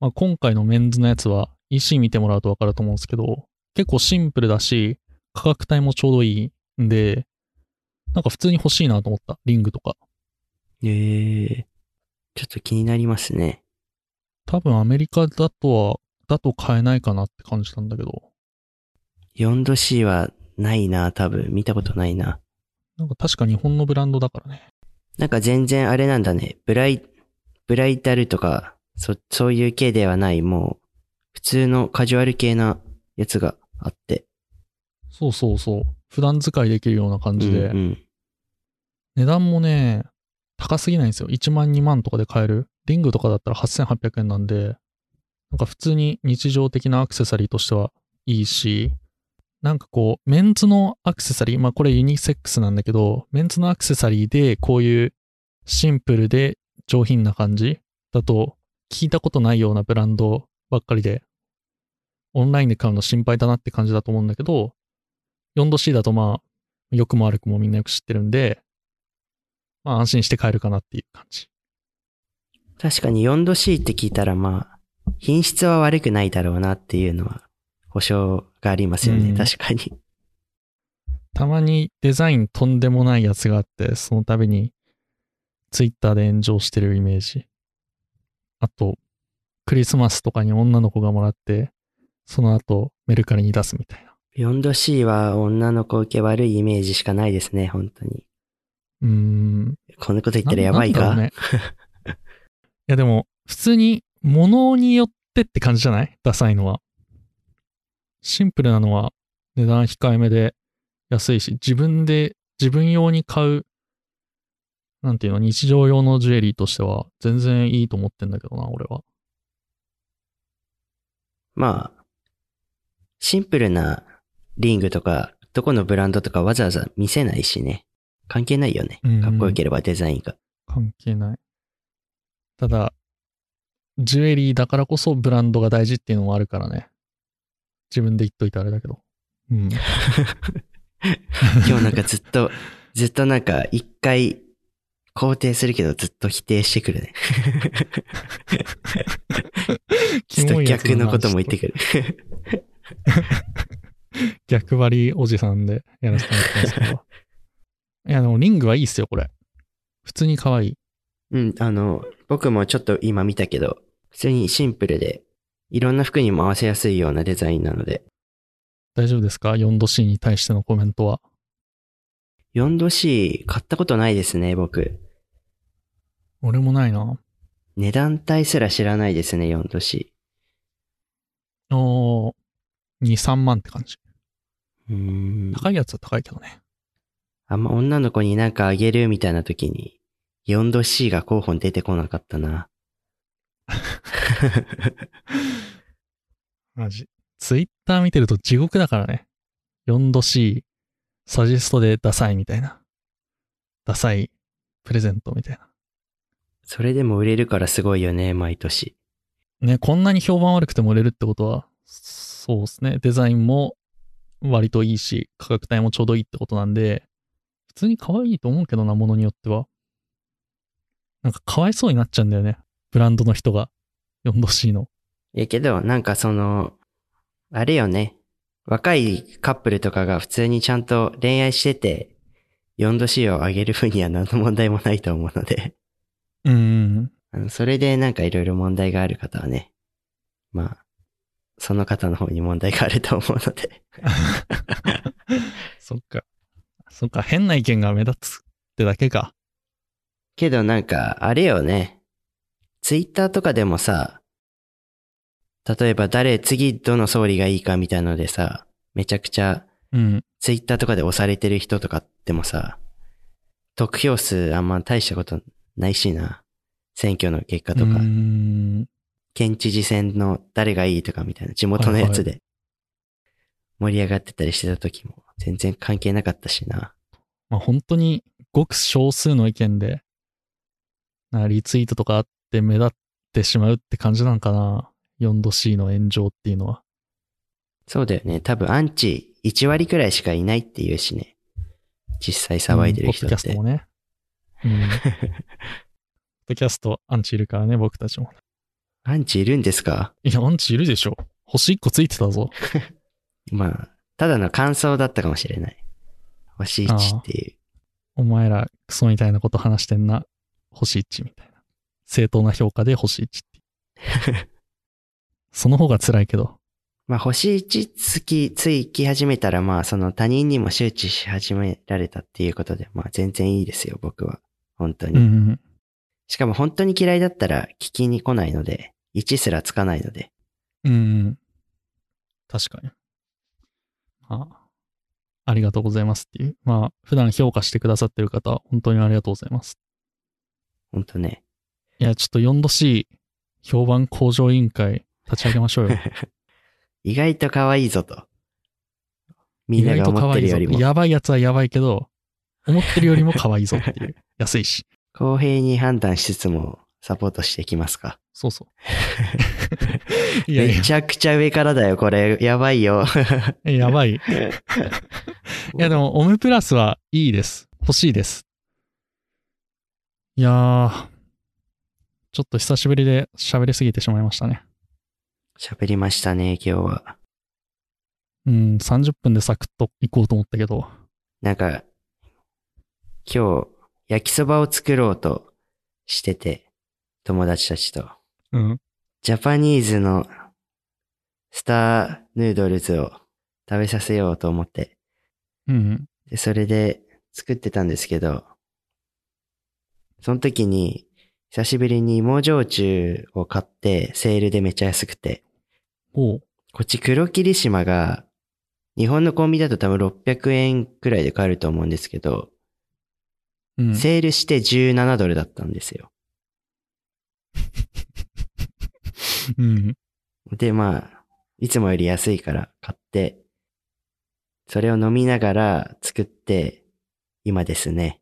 S1: まあ、今回のメンズのやつは EC 見てもらうとわかると思うんですけど、結構シンプルだし、価格帯もちょうどいいんで、なんか普通に欲しいなと思った。リングとか。
S2: へえちょっと気になりますね。
S1: 多分アメリカだとは、だと買えないかなって感じたんだけど、
S2: 4度 C はないな、多分。見たことないな。
S1: なんか確か日本のブランドだからね。
S2: なんか全然あれなんだね。ブライ、ブライタルとか、そ、そういう系ではない、もう、普通のカジュアル系なやつがあって。
S1: そうそうそう。普段使いできるような感じで、
S2: うんうん。
S1: 値段もね、高すぎないんですよ。1万2万とかで買える。リングとかだったら8800円なんで、なんか普通に日常的なアクセサリーとしてはいいし、なんかこう、メンズのアクセサリー、まあこれユニセックスなんだけど、メンズのアクセサリーでこういうシンプルで上品な感じだと、聞いたことないようなブランドばっかりで、オンラインで買うの心配だなって感じだと思うんだけど、4°C だとまあ、良くも悪くもみんなよく知ってるんで、まあ安心して買えるかなっていう感じ。
S2: 確かに 4°C って聞いたらまあ、品質は悪くないだろうなっていうのは、保証がありますよね。
S1: うん
S2: 確かに。
S1: たまにデザインとんでもないやつがあって、その度にツイッターで炎上してるイメージ。あと、クリスマスとかに女の子がもらって、その後メルカリに出すみたいな。
S2: 4°C は女の子受け悪いイメージしかないですね、本当に。
S1: うーん。
S2: こんなこと言ったらやばいか、
S1: ね、いやでも、普通に物によってって感じじゃない？ダサいのは。シンプルなのは値段控えめで安いし、自分で、自分用に買う、なんていうの、日常用のジュエリーとしては全然いいと思ってんだけどな、俺は。
S2: まあ、シンプルなリングとか、どこのブランドとかわざわざ見せないしね。関係ないよね。かっこよければデザインが。
S1: 関係ない。ただ、ジュエリーだからこそブランドが大事っていうのもあるからね。自分で言っといてあれだけど。うん。
S2: 今日なんかずっと、ずっとなんか一回肯定するけどずっと否定してくるね。ちょっと逆のことも言ってくる。
S1: 逆張りおじさんでやらせてもらってますけど。いや、でもリングはいいっすよ、これ。普通に可愛い。
S2: うん、あの、僕もちょっと今見たけど、普通にシンプルで、いろんな服にも合わせやすいようなデザインなので、
S1: 大丈夫ですか ?4 度 C に対してのコメントは。
S2: 4°C 買ったことないですね、僕。
S1: 俺もないな。
S2: 値段帯すら知らないですね、4°C。
S1: おー、2、3万って感じ。
S2: うーん。
S1: 高いやつは高いけどね。
S2: あんま女の子になんかあげるみたいな時に、4°C が候補に出てこなかったな。
S1: マジ。ツイッター見てると地獄だからね。4度 C、サジェストでダサいみたいな。ダサいプレゼントみたいな。
S2: それでも売れるからすごいよね、毎年。
S1: ね、こんなに評判悪くても売れるってことは、そうですね。デザインも割といいし、価格帯もちょうどいいってことなんで、普通に可愛いと思うけどな、ものによっては。なんかかわいそうになっちゃうんだよね。ブランドの人が。4度 C の。
S2: え、けど、なんかその、あれよね。若いカップルとかが普通にちゃんと恋愛してて、4°C を上げる分には何の問題もないと思うので、
S1: うーん。
S2: あのそれでなんかいろいろ問題がある方はね、まあ、その方の方に問題があると思うので。
S1: そっか。そっか、変な意見が目立つってだけか。
S2: けどなんか、あれよね。ツイッターとかでもさ、例えば誰、次どの総理がいいかみたいのでさ、めちゃくちゃ
S1: うん。
S2: ツイッターとかで押されてる人とかってもさ、得票数あんま大したことないしな。選挙の結果とか。県知事選の誰がいいとかみたいな地元のやつで盛り上がってたりしてた時も全然関係なかったしな。
S1: まあ本当にごく少数の意見で、なリツイートとかあって目立ってしまうって感じなんかな。4度 C の炎上っていうのは。
S2: そうだよね。多分アンチ1割くらいしかいないっていうしね。実際騒いでる人って
S1: うんポッドキャストも。ね。うん。ポッドキャストアンチいるからね、僕たちも。
S2: アンチいるんですか？
S1: いや、アンチいるでしょ。星1個ついてたぞ。
S2: まあ、ただの感想だったかもしれない。星1っていう。
S1: お前らクソみたいなこと話してんな。星1みたいな。正当な評価で星1って。その方が辛いけど。
S2: まあ、星1つき、ついき始めたら、まあ、その他人にも周知し始められたっていうことで、まあ、全然いいですよ、僕は。本当に。
S1: うん。
S2: しかも本当に嫌いだったら聞きに来ないので、1すらつかないので。
S1: うん。確かに。まあ、ありがとうございますっていう。まあ、普段評価してくださってる方、本当にありがとうございます。
S2: 本当ね。
S1: いや、ちょっと 4°C 評判向上委員会立ち上げましょうよ。
S2: 意外と可愛いぞと。みんなが思ってるよりも。
S1: やばいやつはやばいけど、思ってるよりも可愛いぞっていう。安いし。
S2: 公平に判断しつつもサポートしていきますか？
S1: そうそう。いやい
S2: めちゃくちゃ上からだよ、これ。やばいよ。
S1: や、やばい。いや、でも、オムプラスはいいです。欲しいです。いやー、ちょっと久しぶりで喋りすぎてしまいましたね。
S2: 喋りましたね、今日は。
S1: うん、30分でサクッと行こうと思ったけど、
S2: なんか、今日、焼きそばを作ろうとしてて、友達たちと。
S1: うん。
S2: ジャパニーズのスターヌードルズを食べさせようと思って、
S1: うん。
S2: でそれで作ってたんですけど、その時に久しぶりに芋焼酎を買ってセールでめっちゃ安くて、
S1: おう。
S2: こっち黒霧島が日本のコンビニだと多分600円くらいで買えると思うんですけど、
S1: うん。
S2: セールして17ドルだったんですよ。
S1: うん。
S2: で、まあ、いつもより安いから買って、それを飲みながら作って、今ですね。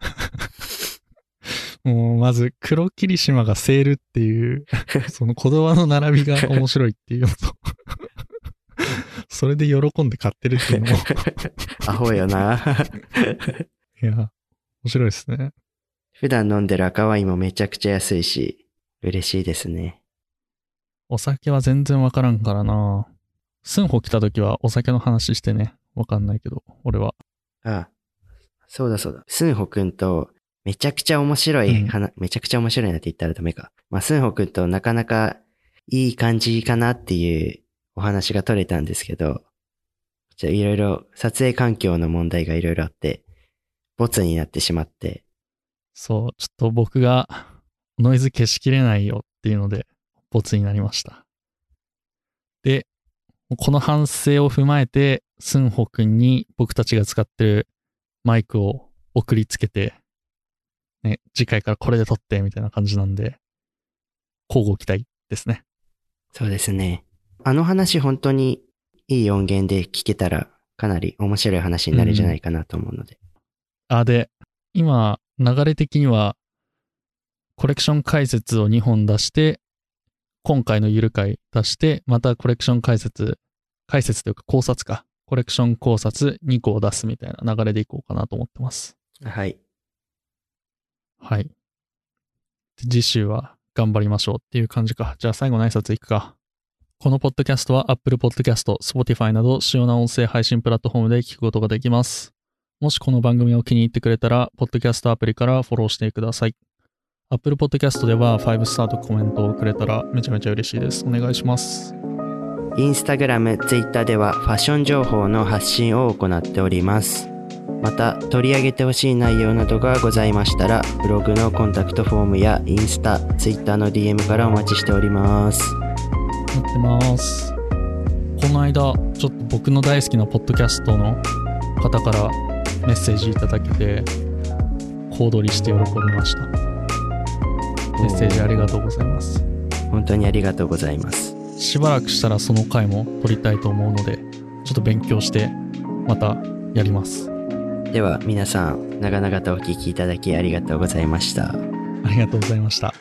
S1: もう、まず、黒霧島がセールっていう、その言葉の並びが面白いっていうのと、それで喜んで買ってるっていうのも、
S2: アホよな。
S1: いや、面白いですね。
S2: 普段飲んでる赤ワインもめちゃくちゃ安いし、嬉しいですね。
S1: お酒は全然わからんからな。スンホ来た時はお酒の話してね。わかんないけど、俺は。
S2: あそうだそうだ。スンホくんとめちゃくちゃ面白い話、めちゃくちゃ面白いなって言ったらダメか。まあ、スンホくんとなかなかいい感じかなっていうお話が取れたんですけど、いろいろ撮影環境の問題がいろいろあって、ボツになってしまって、
S1: そう、ちょっと僕がノイズ消しきれないよっていうので、ボツになりました。で、この反省を踏まえて、スンホくんに僕たちが使ってるマイクを送りつけて、ね、次回からこれで撮ってみたいな感じなんで、交互期待ですね。
S2: そうですね。あの話本当にいい音源で聞けたらかなり面白い話になるんじゃないかなと思うので。
S1: あ、で、今、流れ的には、コレクション解説を2本出して、今回のゆる回出して、またコレクション解説、解説というか考察か。コレクション考察2個を出すみたいな流れでいこうかなと思ってます。
S2: はい。
S1: はい。で次週は頑張りましょうっていう感じか。じゃあ最後の挨拶いくか。このポッドキャストは Apple Podcast、Spotify など主要な音声配信プラットフォームで聞くことができます。もしこの番組を気に入ってくれたら、ポッドキャストアプリからフォローしてください。Apple Podcast では5スターとコメントをくれたらめちゃめちゃ嬉しいです。お願いします。
S2: インスタグラム、ツイッターではファッション情報の発信を行っております。また、取り上げてほしい内容などがございましたら、ブログのコンタクトフォームやインスタ、ツイッターの DM からお待ちしております。
S1: 待ってます。この間、ちょっと僕の大好きなポッドキャストの方からメッセージいただけて、小躍りして喜びました。メッセージありがとうございます。
S2: 本当にありがとうございます。
S1: しばらくしたらその回も撮りたいと思うので、ちょっと勉強して、またやります。
S2: では皆さん、長々とお聞きいただきありがとうございました。
S1: ありがとうございました。